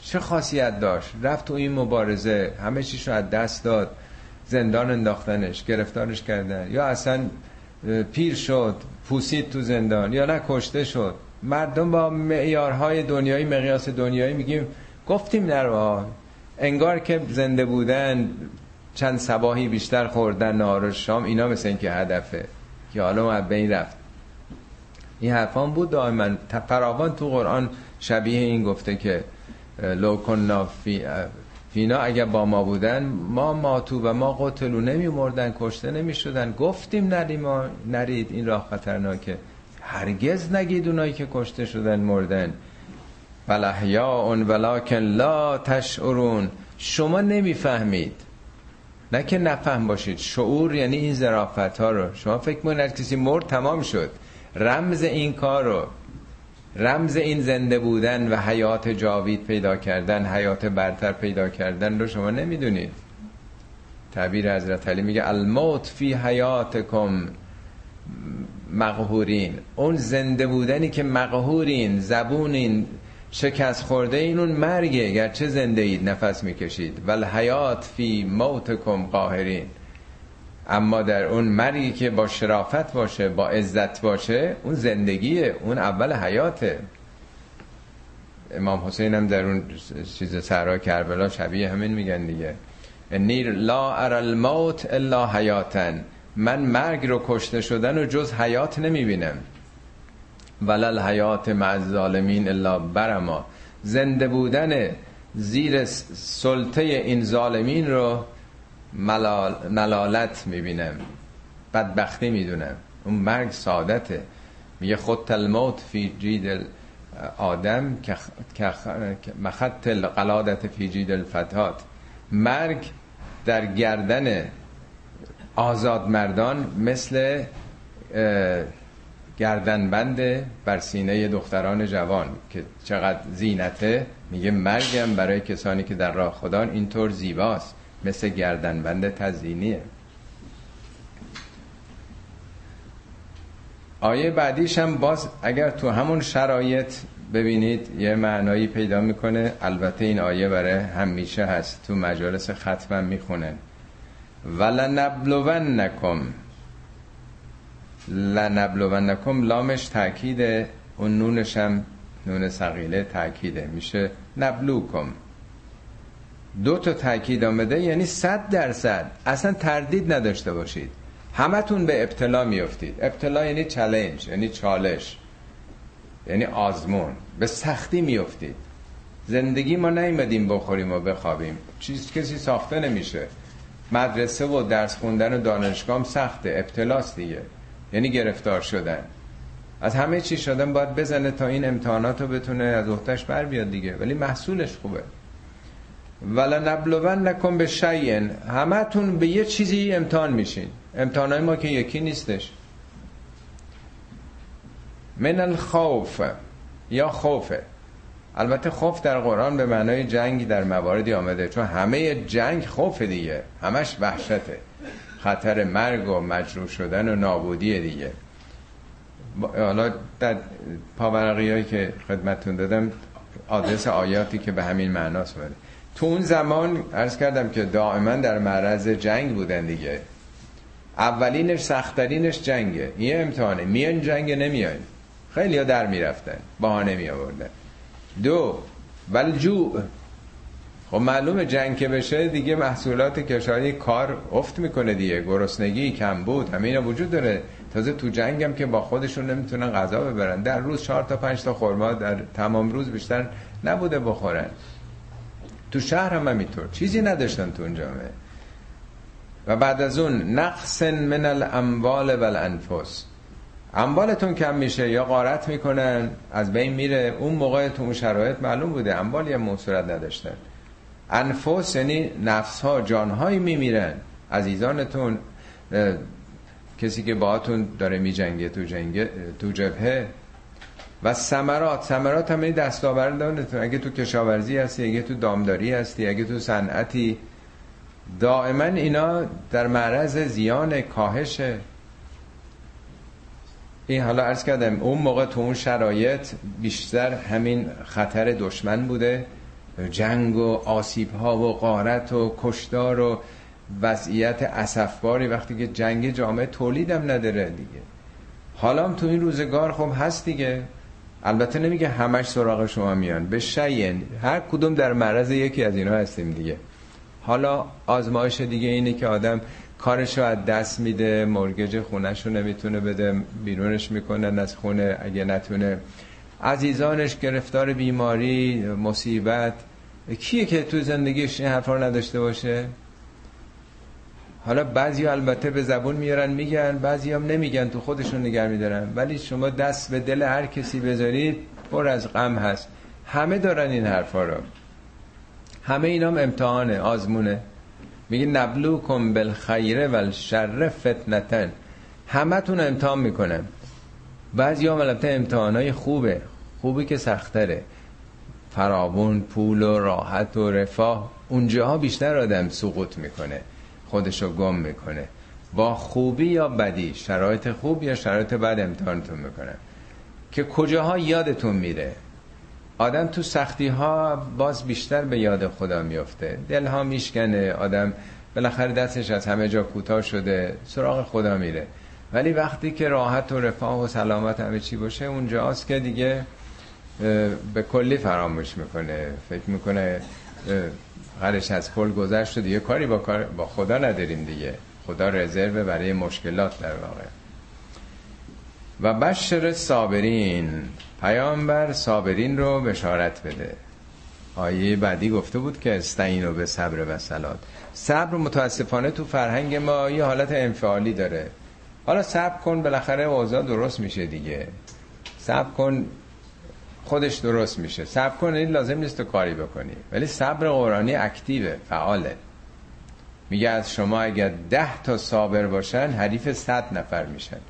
چه خاصیت داشت؟ رفت تو این مبارزه همه چیش رو از دست داد. زندان انداختنش گرفتارش کردن. یا اصلا پیر شد. پوسید تو زندان یا نه کشته شد. مردم با معیارهای دنیایی مقیاس دنیایی میگیم گفتیم نروا انگار که زنده بودن چند سباهی بیشتر خوردن نهار شام اینا مثل این که هدفه. که حالا ما بین رفت. این حرفان بود دائما. فراوان تو قرآن شبیه این گفته که لو کننا فی فینا اگر با ما بودن ما ماتو و ما قتلو نمی مردن کشته نمی شدن گفتیم نریم نرید این راه خطرناکه. هرگز نگید اونایی که کشته شدن مردن. بل احیاء ولکن لا تشعرون. شما نمی‌فهمید. نه که نفهم باشید. شعور یعنی این ظرافت ها رو. شما فکر می‌کنید کسی مرد تمام شد. رمز این کار رو. رمز این زنده بودن و حیات جاوید پیدا کردن حیات برتر پیدا کردن رو شما نمی‌دونید. تعبیر حضرت علی میگه الموت فی حیاتکم مقهورین. اون زنده بودنی که مقهورین زبونین شکست خورده این اون مرگه. گرچه زنده اید نفس می‌کشید. ول حیات فی موتکم قاهرین. اما در اون مرگی که با شرافت باشه با عزت باشه اون زندگیه اون اول حیاته. امام حسین هم در اون چیز سهرا کربلا شبیه همین میگن دیگه. نیر لا ار الموت الا حیاتن. من مرگ رو کشته شدن و جز حیات نمی‌بینم. ولل حیات مع ظالمین الا برما. زنده بودن زیر سلطه این ظالمین رو ملال ملالت می‌بینم. بدبختی می‌دونم. اون مرگ سعادته. میگه خود الموت فی جید آدم که مخط القلادت فی جید الفتات مرگ در گردن آزاد مردان مثل گردنبند بر سینه دختران جوان که چقدر زینته. میگه مرگم برای کسانی که در راه خدا اینطور زیباست. مثل گردنبند تزینیه آیه بعدیش هم باز اگر تو همون شرایط ببینید یه معنایی پیدا می‌کنه. البته این آیه برای همیشه هست. تو مجالس ختمم می‌خونن ولنبلونکم. لنبلونکم لامش تاکیده اون نونش هم نون سقیله تاکیده میشه نبلوکم. دو تا تاکید آمده یعنی صد درصد. اصلا تردید نداشته باشید. همتون به ابتلا میفتید ابتلا یعنی چلنج یعنی چالش یعنی آزمون. به سختی میفتید زندگی ما نیمدیم بخوریم و بخوابیم. چیز کسی ساخته نمیشه. مدرسه و درس خوندن و دانشگاه سخته. ابتلاست دیگه. یعنی گرفتار شدن. از همه چی شدن باید بزنه تا این امتحانات رو بتونه از اختش بر بیاد دیگه. ولی محصولش خوبه. ولا نبلون نکن به شیین همتون به یه چیزی امتحان میشین. امتحانای ما که یکی نیستش. من الخوف. یا خوفه. البته خوف در قرآن به معنای جنگ در مواردی آمده چون همه جنگ خوف دیگه. همش وحشته. خطر مرگ و مجروح شدن و نابودی دیگه. حالا در پاورقی هایی که خدمتون دادم آدرس آیاتی که به همین معناست بوده تو اون زمان عرض کردم که دائما در معرض جنگ بودن دیگه. اولینش سختترینش جنگه. یه امتحانه. میان جنگ نمیان؟ خیلی ها در می‌رفتن. بهانه می آوردن دو ولجوع خب معلوم جنگ که بشه دیگه محصولات کشاورزی کار افت می‌کنه دیگه. گرسنگی کم بود. همه وجود داره. تازه تو جنگم که با خودشون نمی‌تونن غذا ببرن. در روز چهار تا پنج تا خورما در تمام روز بیشتر نبوده بخورن. تو شهر هم همینطور. چیزی نداشتن تو اون جامعه. و بعد از اون نقص من الاموال و الانفس. اموالتون کم میشه یا غارت می‌کنن از بین میره. اون موقع تو اون شرایط معلوم بوده اموال یه موصورت نداشتن. انفس یعنی نفس ها جان هایی میمیرن. عزیزانتون کسی که باهاتون داره میجنگه تو جنگه تو جبهه و ثمرات. ثمرات هم این دستاوردانتون اگه تو کشاورزی هستی اگه تو دامداری هستی اگه تو صنعتی. دائما اینا در معرض زیان کاهشه این حالا عرض کردم اون موقع تو اون شرایط بیشتر همین خطر دشمن بوده. جنگ و آسیب ها و قارت و کشدار و وضعیت اسفباری. وقتی که جنگ جامعه تولیدم نداره دیگه. حالا تو این روزگار خب هست دیگه. البته نمیگه همش سراغ شما میان. به شین هر کدوم در معرض یکی از اینا هستیم دیگه. حالا آزمایش دیگه اینه که آدم کارش رو از دست میده مرگج خونش رو نمی‌تونه بده بیرونش می‌کنن از خونه اگه نتونه. عزیزانش گرفتار بیماری مصیبت. کیه که تو زندگیش این حرفا نداشته باشه؟ حالا بعضی البته به زبون میارن میگن بعضی هم نمیگن تو خودشون نگر میدارن. ولی شما دست به دل هر کسی بذارید پر از غم هست. همه دارن این حرفا رو. همه اینام امتحانه آزمونه. میگه نبلو کن بالخیر و الشر فتنتن. همه تون امتحان می‌کنم. بعضی هم البته امتحانای خوبه. خوبی که سختره. فراون پول و راحت و رفاه. اونجاها بیشتر آدم سقوط می‌کنه. خودشو گم می‌کنه. با خوبی یا بدی شرایط خوب یا شرایط بد امتحانتون می‌کنه که کجاها یادتون میره؟ آدم تو سختی ها باز بیشتر به یاد خدا میفته دلها میشکنه آدم بالاخره دستش از همه جا کوتاه شده سراغ خدا میره. ولی وقتی که راحت و رفاه و سلامت همه چی باشه اونجاست که دیگه به کلی فراموش می‌کنه. فکر می‌کنه قرش از کل گذشت دیگه کاری با, کار با خدا نداریم دیگه. خدا رزرو برای مشکلات در واقع. و بشر صابرین. پیامبر صابرین رو بشارت بده. آیه بعدی گفته بود که استعینو به صبر و سلات صبر متاسفانه تو فرهنگ ما یه حالت انفعالی داره. حالا صبر کن بالاخره اوضاع درست میشه دیگه. صبر کن خودش درست میشه. صبر کن این لازم نیست تو کاری بکنی. ولی صبر قرآنی اکتیوه فعاله. میگه از شما اگر ده تا صابر باشن حریف صد نفر میشن.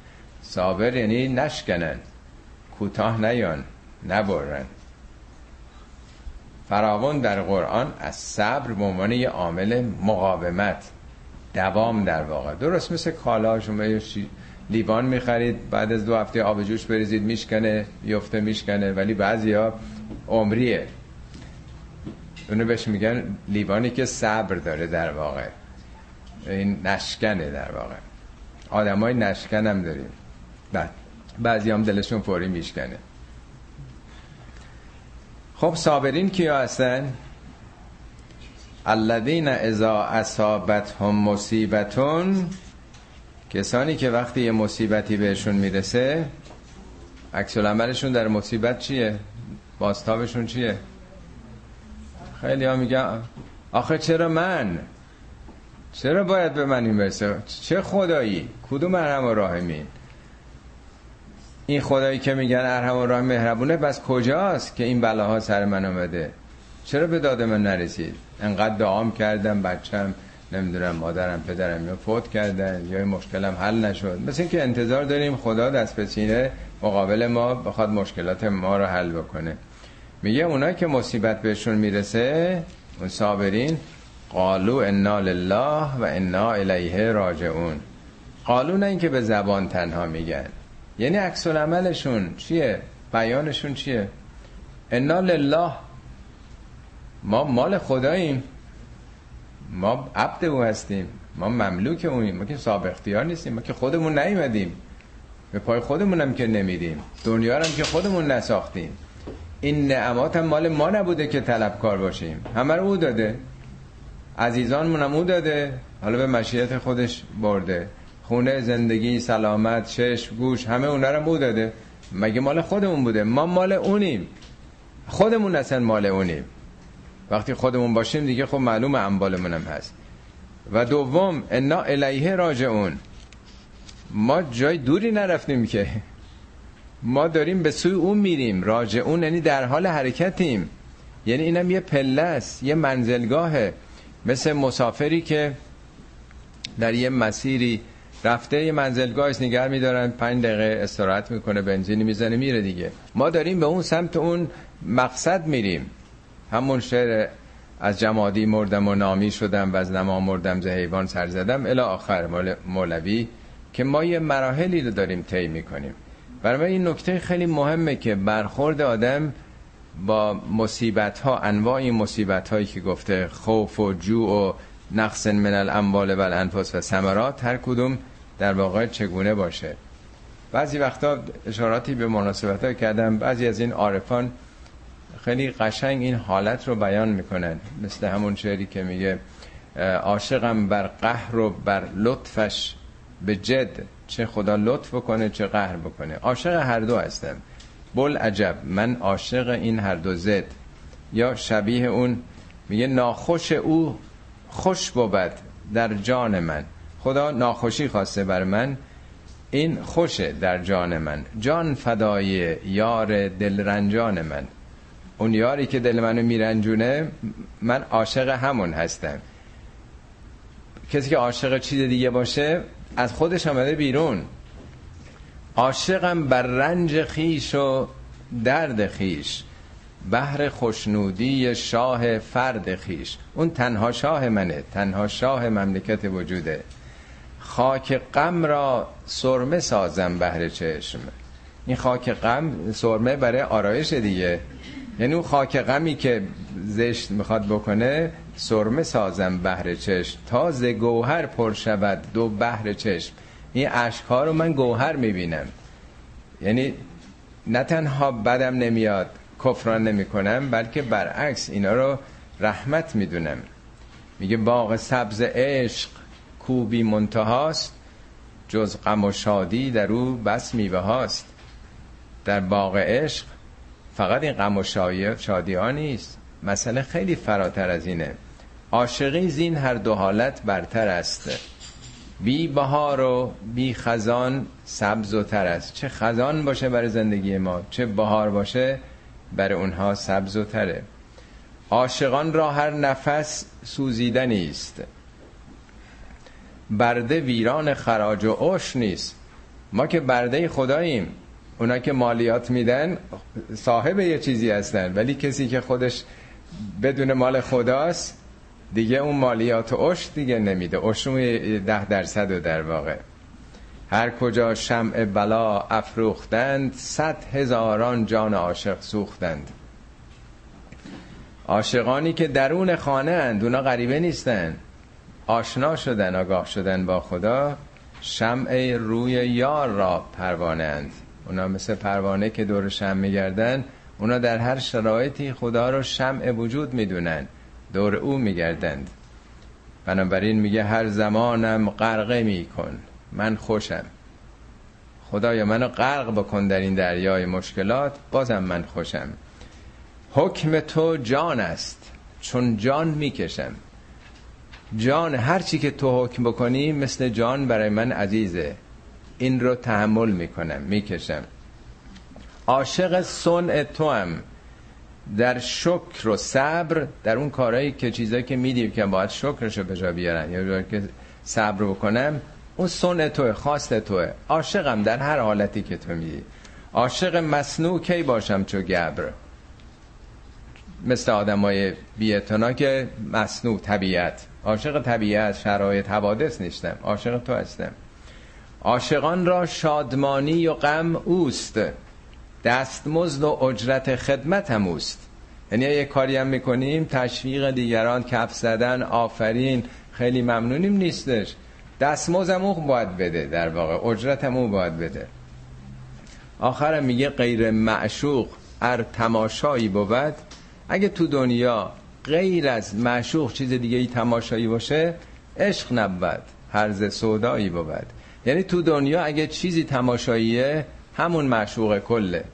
صابر یعنی نشکنن. کوتاه نیان نبرن. فراون در قرآن از صبر به عنوان یه عامل مقاومت دوام در واقع. درست مثل کالا شما لیوان می‌خرید بعد از دو هفته آب جوش بریزید میشکنه یفته میشکنه. ولی بعضیا عمریه. اونو بهش میگن لیوانی که صبر داره در واقع. این نشکنه در واقع. آدمای نشکن هم داریم. بعد بعضی هم دلشون فوری میشکنه. خب صابرین کیا هستن؟ الذین اذا اصابتهم مصیبتون کسانی که وقتی یه مصیبتی بهشون می‌رسه عکس عملشون در مصیبت چیه؟ باستابشون چیه؟ خیلی ها میگن آخه چرا من؟ چرا باید به من این برسه؟ چه خدایی؟ کدوم ارحم و راهمین این خدایی که میگن ارحم و راهیم مهربونه بس کجاست که این بلاها سر من آمده چرا به داد من نرسید؟ انقدر دعام کردم بچم نمی‌دونم مادرم پدرم یا فوت کردن یا مشکلم حل نشد. مثل اینکه انتظار داریم خدا دست به سینه مقابل ما بخواد مشکلات ما رو حل بکنه. میگه اونایی که مصیبت بهشون می‌رسه اون صابرین قالو انا لله و انا الیه راجعون. قالو نه اینکه به زبان تنها میگن. یعنی عکس عملشون چیه؟ بیانشون چیه؟ انا لله. ما مال خداییم. ما عبد او هستیم ما مملوک اویم ما که صاحب اختیار نیستیم ما که خودمون نیومدیم. به پای خودمونم که نمیدیم دنیا هم که خودمون نساختیم. این نعمات هم مال ما نبوده که طلبکار باشیم. همه رو او داده. عزیزان هم او داده. حالا به مشیت خودش برده. خونه زندگی سلامت چشم گوش همه اونا رو او داده. مگه مال خودمون بوده؟ ما مال اونیم. خودمون اصلا مال اونیم. وقتی خودمون باشیم دیگه خب معلوم انبالمون هم هست. و دوم انا الیه راجعون. ما جای دوری نرفتیم که. ما داریم به سوی اون میریم. راجعون یعنی در حال حرکتیم. یعنی اینم یه پله است یه منزلگاهه. مثل مسافری که در یه مسیری رفته یه منزلگاه است نگر میدارن پنج دقیقه استراحت می‌کنه بنزینی می‌زنه میره دیگه. ما داریم به اون سمت اون مقصد میریم. همون شعر از جمادی مردم و نامی شدم و از نما مردم ز حیوان سر زدم الی آخر مولوی که ما یه مراحلی رو داریم طی می‌کنیم. برای این نکته خیلی مهمه که برخورد آدم با مصیبت ها انواع مصیبت هایی که گفته خوف و جو و نقص من الاموال و الانفس و ثمرات هر کدوم در واقع چگونه باشه؟ بعضی وقتا اشاراتی به مناسبت ها کردم بعضی از این عارفان خیلی قشنگ این حالت رو بیان می‌کنن. مثل همون شعری که میگه عاشقم بر قهر و بر لطفش به جد چه خدا لطف بکنه چه قهر بکنه. عاشق هر دو هستم بل عجب من عاشق این هر دو زد. یا شبیه اون میگه ناخوش او خوش بود در جان من. خدا ناخوشی خواسته بر من این خوشه در جان من. جان فدای یار دلرنجان من. اون یاری که دل منو میرنجونه من عاشق همون هستم. کسی که عاشق چیز دیگه باشه از خودش آمده بیرون. عاشقم بر رنج خیش و درد خیش. بهر خوشنودی شاه فرد خیش. اون تنها شاه منه تنها شاه مملکت وجوده. خاک غم را سرمه سازم بهر چشم. این خاک غم سرمه برای آرایش دیگه. یعنی اون خاک غمی که زشت می‌خواد بکنه سرمه سازم بهر چشم. تا ز گوهر پر شود دو بهر چشم. این اشکها رو من گوهر می‌بینم. یعنی نه تنها بدم نمیاد کفران نمی کنم بلکه برعکس اینا رو رحمت می‌دونم. میگه باغ سبز عشق کوبی منتهاست جز غم و شادی در او بس میوه هاست در باغ عشق فقط این غم و شادی ها نیست. مسئله خیلی فراتر از اینه. عاشقی زین هر دو حالت برتر است. بی بهار و بی خزان سبز و تر است. چه خزان باشه برای زندگی ما چه بهار باشه برای اونها سبز و تره. عاشقان را هر نفس سوزیدنی است برده ویران خراج و عش نیست. ما که برده خداییم. اونا که مالیات میدن صاحب یه چیزی هستن ولی کسی که خودش بدون مال خداست دیگه اون مالیات و عش دیگه نمیده. عشر ده درصد و در واقع. هر کجا شمع بلا افروختند صد هزاران جان عاشق سوختند. عاشقانی که درون خانه اند اونا غریبه نیستن. آشنا شدن آگاه شدن با خدا شمع روی یار را پروانه اند. اونا مثل پروانه که دور شمع میگردن اونا در هر شرایطی خدا رو شمع وجود می‌دونن. دور او میگردند. بنابراین میگه هر زمانم غرقه میکن. من خوشم. خدایا منو غرق بکن در این دریای مشکلات بازم من خوشم. حکم تو جان است چون جان می‌کشم. جان هر چی که تو حکم بکنی مثل جان برای من عزیزه. این رو تحمل می‌کنم می‌کشم. عاشق صنع تو هم در شکر و صبر در اون کارهایی که چیزایی که میدیم که باید شکرش رو به جا بیارن یا که صبر بکنم اون سن توه خواست توه. عاشقم در هر حالتی که تو میدی عاشق مصنوع کی باشم چو گبر؟ مثل آدمای بیعتنا که مصنوع طبیعت. عاشق طبیعت شرایط حوادث نیستم. عاشق تو هستم. عاشقان را شادمانی و غم اوست. دستمزد و اجرت خدمت هم اوست. یعنی یه کاری هم می‌کنیم تشویق دیگران کف زدن آفرین خیلی ممنونیم نیستش. دستمزدم او باید بده در واقع اجرتم او باید بده. آخرم میگه غیر معشوق ار تماشایی بود. اگه تو دنیا غیر از معشوق چیز دیگه ای تماشایی باشه عشق نبود هرز سودایی بود. یعنی تو دنیا اگه چیزی تماشاییه همون معشوق کله.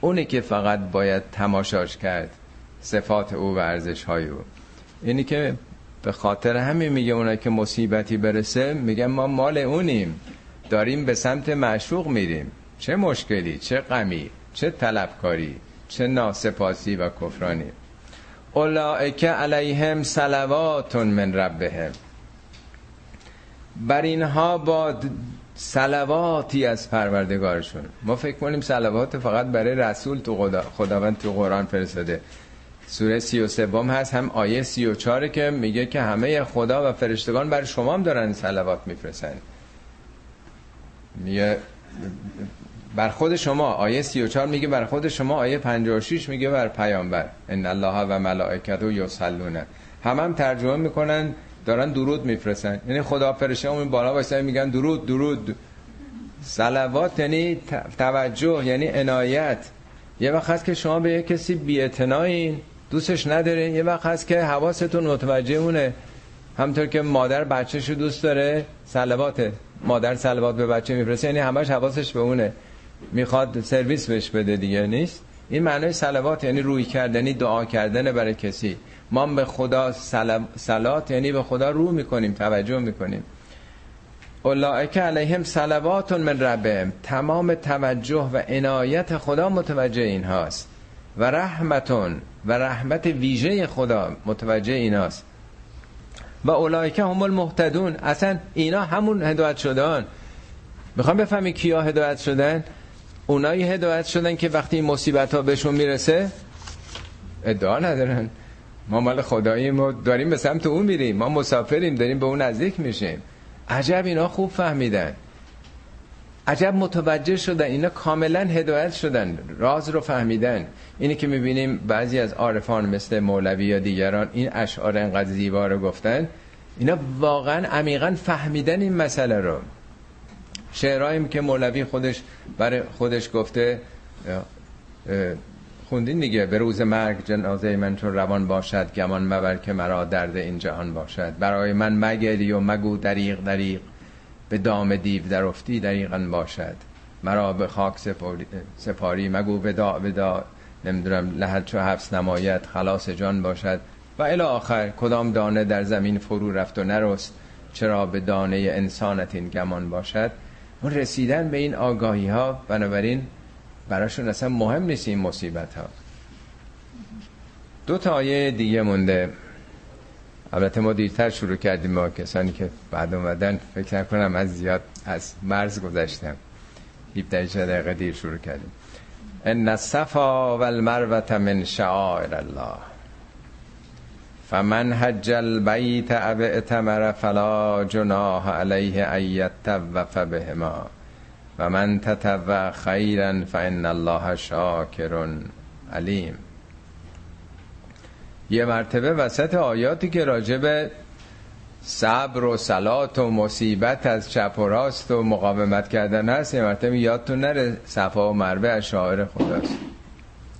اونی که فقط باید تماشاش کرد صفات او و ارزش های او. اینی که به خاطر همین میگه اونایی که مصیبتی برسه میگن ما مال اونیم. داریم به سمت معشوق میریم. چه مشکلی چه غمی چه طلبکاری چه ناسپاسی و کفرانی. اولائک علیهم صلوات من ربهم. بر اینها با سلواتی از پروردگارشون. ما فکر کنیم سلوات فقط برای رسول تو خدا خداوند تو قرآن فرستاده. سوره سی و سوم هست هم آیه سی و چاره که میگه که همه خدا و فرشتگان بر شما هم دارن سلوات میفرستن. میگه بر خود شما آیه 34 میگه بر خود شما آیه 56 میگه بر پیامبر. ان الله و ملائکته یصلون. هم هم ترجمه می‌کنن دارن درود میفرستن. یعنی خدا فرشته اون بالا واسه میگن درود درود. صلوات یعنی توجه یعنی عنایت. یه وقت هست که شما به یه کسی بی‌اعتنایین دوستش ندارین یه وقت هست که حواستون متوجه اونه. همطور که مادر بچهش دوست داره صلواته مادر صلوات به بچه میفرسته یعنی همش حواسش به اونه. می‌خواد سرویس بهش بده دیگه نیست؟ این معنای صلوات یعنی روی کردنی دعا کردن برای کسی. ما به خدا سلات یعنی به خدا رو می‌کنیم توجه می‌کنیم. اولائک علیهم صلوات من ربهم. تمام توجه و عنایت خدا متوجه این هاست و رحمتون و رحمت ویژه خدا متوجه ایناست و اولایک هم المهتدون. اصلا اینا همون هدایت شدن. می‌خوام بفهمی کیا هدایت شدن؟ اونایی هدایت شدن که وقتی مصیبت ها بهشون می‌رسه؟ ادعا ندارن. ما مال خداییم و داریم به سمت اون میریم. ما مسافریم داریم به اون نزدیک میشیم. عجب اینا خوب فهمیدن. عجب متوجه شدن. اینا کاملا هدایت شدن. راز رو فهمیدن. اینی که می‌بینیم بعضی از عارفان مثل مولوی یا دیگران این اشعار انقدر زیبا رو گفتن. اینا واقعا عمیقا فهمیدن این مسئله رو. شعرهاییم که مولوی خودش برای خودش گفته خوندین دیگه. به روز مرگ جنازه من چون روان باشد گمان مبر که مرا درد این جهان باشد. برای من مگری و مگو دریق دریق به دام دیو در افتی دریقا باشد. مرا به خاک سپاری, سپاری مگو ودا ودا. نمی‌دونم لحد چو حفظ نمایت خلاص جان باشد. و الی آخر کدام دانه در زمین فرو رفت و نرست؟ چرا به دانه انسانت این گمان باشد؟ اون رسیدن به این آگاهی ها بنابراین براشون اصلا مهم نیست این مصیبت ها. دو تا آیه دیگه مونده. البته ما دیرتر شروع کردیم با کسانی که بعد اومدن. فکر نکنم از زیاد از مرز گذشتم. 17 دقیقه دیر شروع کردیم. ان الصفا والمروه من شعائر الله. فمن حج البیت او اتمر فلا جناح علیه ان یطوف بهما. و من تطوع خیرا فان الله شاکر علیم. یه مرتبه وسط آیاتی که راجب صبر و سلات و مصیبت از چپ و راست و مقاومت کردن هست یه مرتبه یادتون نره صفا و مروه از شاعر خداست.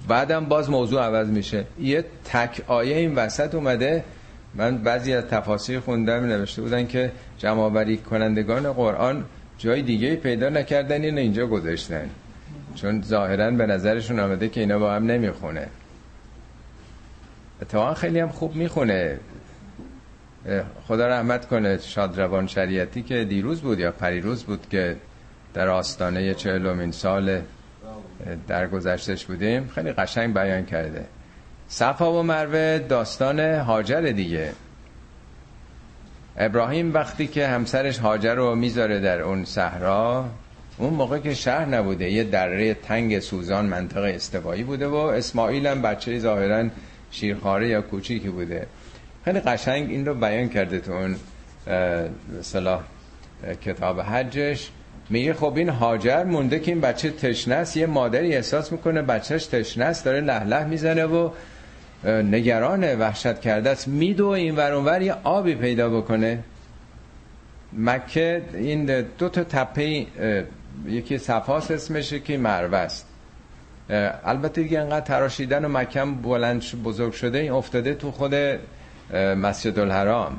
بعدم باز موضوع عوض میشه. یه تک آیه این وسط اومده. من بعضی از تفاسیر خوندم نوشته بودن که جمعآوری کنندگان قرآن جای دیگه پیدا نکردن اینو اینجا گذاشتن. چون ظاهرا به نظرشون آمده که اینا با هم نمی‌خونه. اتفاقا خیلی هم خوب می‌خونه. خدا رحمت کنه شادروان شریعتی که دیروز بود یا پریروز بود که در آستانه چهلومین سال در گذشتش بودیم. خیلی قشنگ بیان کرده. صفا و مروه داستان هاجر دیگه. ابراهیم وقتی که همسرش هاجر رو می‌ذاره در اون صحرا اون موقع که شهر نبوده یه دره تنگ سوزان منطقه استوایی بوده و اسماعیل هم بچه ظاهرا شیرخواره یا کوچیکی بوده. خیلی قشنگ این رو بیان کرده تو اون صلاح کتاب حجش. میگه خب این هاجر مونده که این بچه تشنه یه مادری احساس می‌کنه بچهش تشنه داره لح می‌زنه و نگران وحشت کرده است. میدو این ور یه آبی پیدا بکنه. مکه این دو تا تپه یکی صفاس اسمشه که مروه است. البته دیگه انقدر تراشیدن و مکم بلند بزرگ شده این افتاده تو خود مسجد الحرام.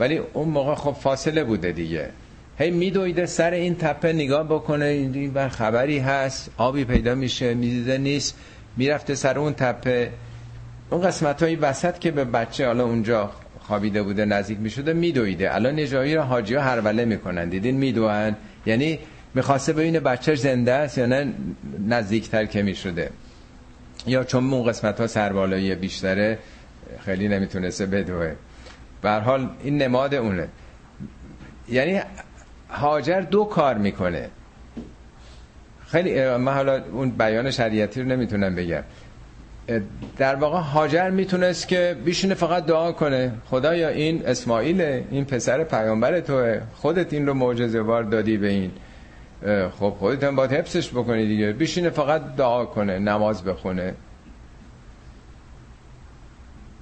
ولی اون موقع خب فاصله بوده دیگه. هی میدویده سر این تپه نگاه بکنه این بر خبری هست. آبی پیدا میشه می‌دیده نیست. می‌رفته سر اون تپه. اون قسمت های وسط که به بچه حالا اونجا خوابیده بوده نزدیک می‌شده میدویده. الان نجایی رو حاجی ها هروله می‌کنن دیدین میدوان یعنی می‌خواسته ببینه بچهش زنده است یا نه نزدیکتر که می‌شده یا چون اون قسمت ها سربالایی بیشتره خیلی نمی‌تونسته بدوه حال این نماد اونه. یعنی هاجر دو کار می‌کنه. خیلی من حالا اون بیان شریعتی رو نمی‌تونم بگم. در واقع هاجر می‌تونست که بیشونه فقط دعا کنه. خدایا این اسماعیل این پسر پیامبر توه. خودت این رو معجزه وار دادی به این. خب خودت هم باید حفظش بکنی دیگه. بیشینه فقط دعا کنه نماز بخونه.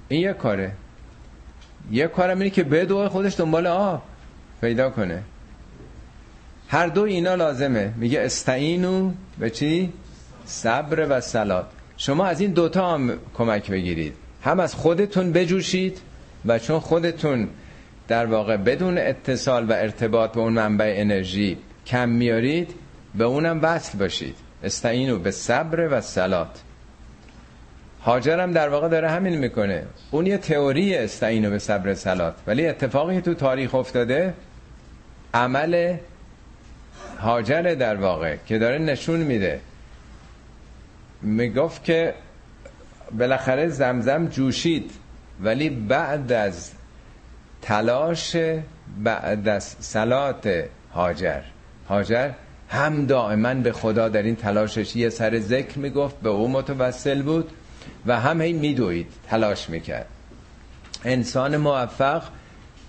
این یه کاره. یه کارم اینه که به دعا خودش دنبال آب پیدا کنه. هر دو اینا لازمه. میگه استعینو به چی؟ صبر و سلات شما از این دوتا هم کمک بگیرید. هم از خودتون بجوشید و چون خودتون در واقع بدون اتصال و ارتباط به اون منبع انرژی کم میارید به اونم وصل باشید. استعینو به صبر و سلات هم در واقع داره همین می‌کنه. اون یه تئوری استعینو به صبر سلات ولی اتفاقی تو تاریخ افتاده عمل هاجر در واقع که داره نشون میده. می‌گفت که بالاخره زمزم جوشید ولی بعد از تلاش بعد از سلات هاجر هاجر هم دائما به خدا در این تلاشش یه سر ذکر می‌گفت به او متوسل بود و هم هی میدوید تلاش می‌کرد. انسان موفق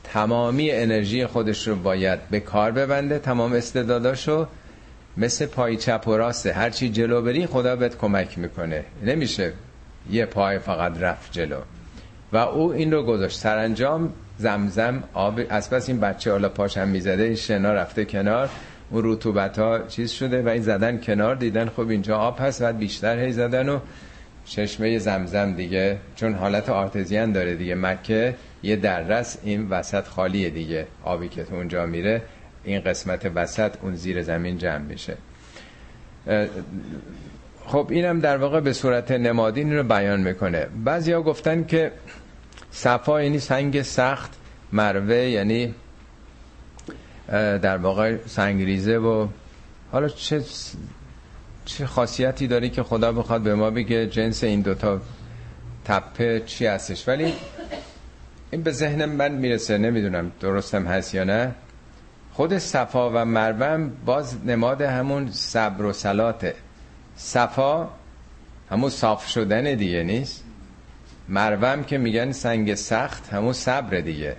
تمامی انرژی خودش رو باید به کار ببنده تمام استعداداشو مثل پای چپ و راسته هرچی جلو بری خدا بهت کمک می‌کنه. نمیشه یه پای فقط رفت جلو. و او این رو گذاشت. سرانجام زمزم آب از پس این بچه حالا پاش هم می‌زده این شنا رفته کنار. اون رطوبت ها چیز شده و این زدن کنار دیدن خب اینجا آب هست و بیشتر هی زدن و چشمه زمزم دیگه. چون حالت آرتزیان داره دیگه. مکه یه دررس این وسط خالیه دیگه. آبی که تو اونجا میره. این قسمت وسط اون زیر زمین جمع میشه. خب اینم در واقع به صورت نمادین رو بیان می‌کنه. ها گفتن که صفا یعنی سنگ سخت مروه یعنی در واقع سنگریزه و حالا چه چه خاصیتی داره که خدا بخواد به ما بگه جنس این دوتا تپه چی هستش. ولی این به ذهن من می‌رسه نمی‌دونم درستم هست یا نه. خود صفا و مروم باز نماد همون صبر و سلاته صفا همون صاف شدن دیگه نیست. مروم که میگن سنگ سخت همون صبر دیگه.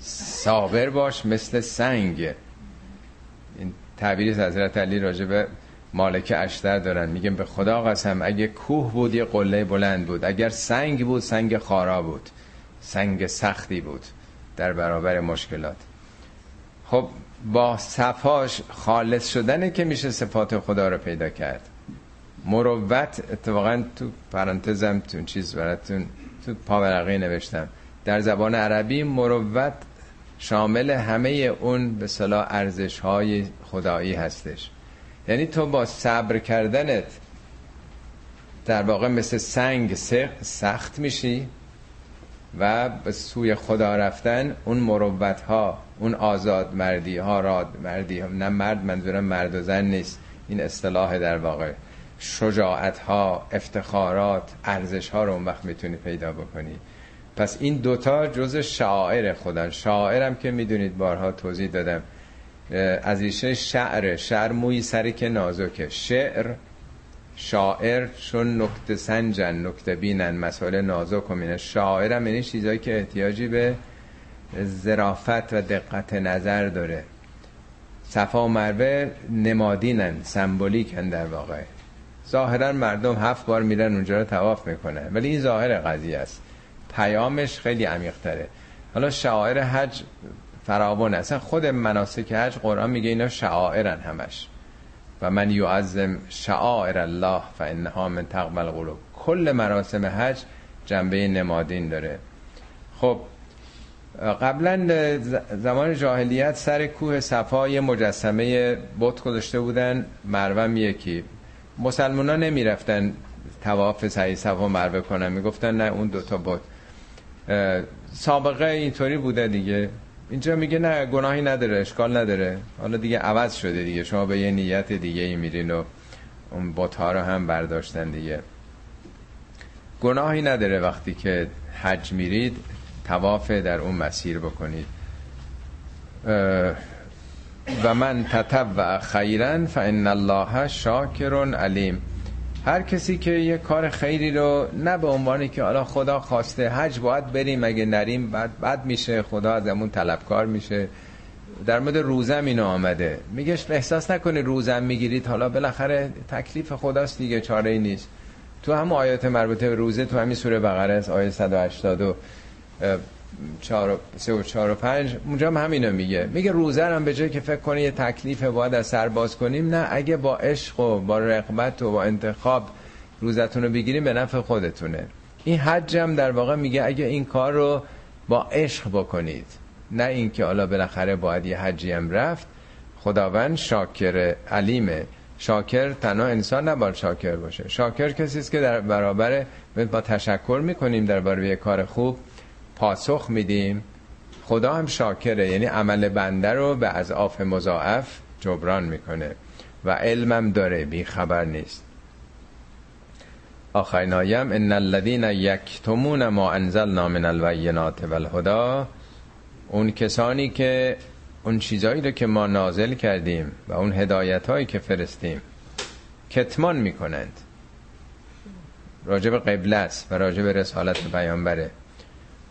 صابر باش مثل سنگ. این تعبیری از حضرت علی راجبه مالک اشتر دارن. میگن به خدا قسم اگه کوه بود یه قله بلند بود. اگر سنگ بود سنگ خارا بود. سنگ سختی بود در برابر مشکلات. خب با صفاش خالص شدنه که میشه صفات خدا رو پیدا کرد. مروت اتفاقا تو پرانتزم تو چیز براتون تو پاورقی نوشتم. در زبان عربی مروت شامل همه اون به صلاح ارزش های خدایی هستش. یعنی تو با صبر کردنت در واقع مثل سنگ سخت میشی. و به سوی خدا رفتن اون مروت ها اون آزاد مردی ها راد مردی ها نه مرد منظورم مرد و زن نیست. این اصطلاح در واقع شجاعت ها افتخارات ارزش ها رو اون وقت می‌تونی پیدا بکنی. پس این دوتا جز شاعر خودن. شاعرم که می‌دونید بارها توضیح دادم. از ریشه شعر. شعر موی سری که نازکه. شعر شاعر چون نکته سنجن نکته بینن مسائل نازک و مینه. شاعرم یعنی چیزایی که احتیاجی به ظرافت و دقت نظر داره. صفا و مروه نمادینن سمبولیکن در واقع. ظاهرا مردم هفت بار میرن اونجا رو تواف می‌کنن. ولی این ظاهر قضیه است. پیامش خیلی عمیق تره حالا شعائر حج فراوان اصلا خود مناسک حج قرآن میگه اینا شعائرن همش. و من یعظم شعائر الله فانها من تقبل قلوب کل مراسم حج جنبه نمادین داره. خب قبلا زمان جاهلیت سر کوه صفا یه مجسمه بت گذاشته بودن مروم یکی. مسلمان ها نمی رفتن تواف سعی صفا مروه کنن. می‌گفتن نه اون دوتا بت. سابقه اینطوری بوده دیگه. اینجا میگه نه گناهی نداره اشکال نداره. حالا دیگه عوض شده دیگه. شما به یه نیت دیگه ای میرین و اون بوتا رو هم برداشتن دیگه. گناهی نداره وقتی که حج میرید تواف در اون مسیر بکنید. و من تتبع خیرا فان الله شاکر علیم. هر کسی که یه کار خیری رو نه به عنوانی که حالا خدا خواسته حج باید بریم اگه نریم بعد بد میشه خدا ازمون طلبکار میشه. در مورد روزم اینو آمده. میگه احساس نکنی روزم می‌گیرید. حالا بالاخره تکلیف خداست دیگه چاره ای نیست. تو هم آیات مربوطه به روزه تو همین سوره بقره است آیه 180 چهار سه و چهار و پنج. اونجا هم همینو میگه. میگه روزه هم به جای که فکر کنی یه تکلیف باید از سر باز کنیم نه اگه با عشق و با رقبت و با انتخاب روزتون رو بگیریم به نفع خودتونه. این حج هم در واقع میگه اگه این کار رو با عشق بکنید نه اینکه حالا بالاخره باید یه حجی هم رفت. خداوند شاکر علیمه. شاکر تنها انسان نباید شاکر باشه. شاکر کسی است که در برابر با تشکر می‌کنیم در برابر کار خوب. پاسخ میدیم. خدا هم شاکره یعنی عمل بنده رو به اضعاف مضاعف جبران می‌کنه و علمم داره بی خبر نیست. آخرین آیم ان الذين یکتمون ما انزلنا من البینات والهدى. اون کسانی که اون چیزایی رو که ما نازل کردیم و اون هدایت هایی که فرستیم کتمان می‌کنند. راجب قبله است و راجب رسالت پیامبره.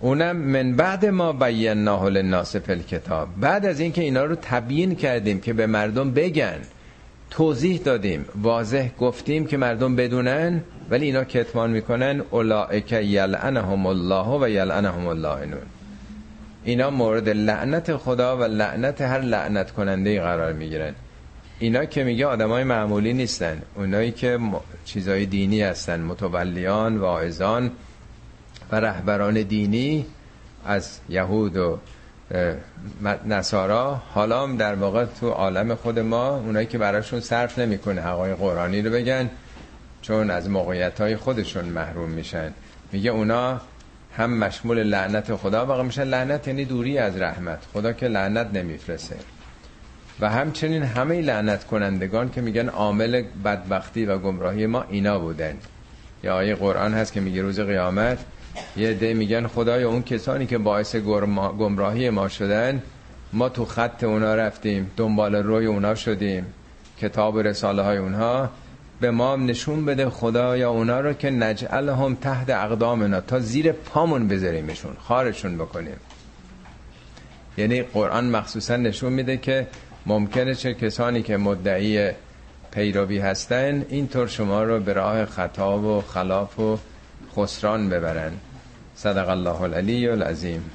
اونم من بعد ما بیناه للناس فی الکتاب. بعد از اینکه اینا رو تبیین کردیم که به مردم بگن توضیح دادیم واضح گفتیم که مردم بدونن ولی اینا کتمان می‌کنن اولائک یلعنهم الله و یلعنهم اللعنون اینا مورد لعنت خدا و لعنت هر لعنت کننده قرار می‌گیرن. اینا که میگه آدمای معمولی نیستن. اونایی که چیزای دینی هستن متولیان واعظان و رهبران دینی از یهود و نصارا حالا هم در واقع تو عالم خود ما اونایی که براشون صرف نمی‌کنه حقای قرآنی رو بگن چون از موقعیت های خودشون محروم میشن. میگه اونا هم مشمول لعنت خدا واقع میشن لعنت یعنی دوری از رحمت. خدا که لعنت نمیفرسه و همچنین همه لعنت کنندگان که میگن عامل بدبختی و گمراهی ما اینا بودن. یا آیه قرآن هست که میگه روز قیامت یه عده میگن خدای اون کسانی که باعث گمراهی ما شدن ما تو خط اونا رفتیم دنبال روی اونا شدیم کتاب رساله های اونها. به ما نشون بده خدا یا اونا رو که نجعلهم تحت اقدامنا. تا زیر پامون بذاریمشون خارشون بکنیم. یعنی قرآن مخصوصا نشون میده که ممکنه چه کسانی که مدعی پیروی هستن اینطور شما رو به راه خطا و خلاف و خسران ببرن. صدق الله العلی العظیم.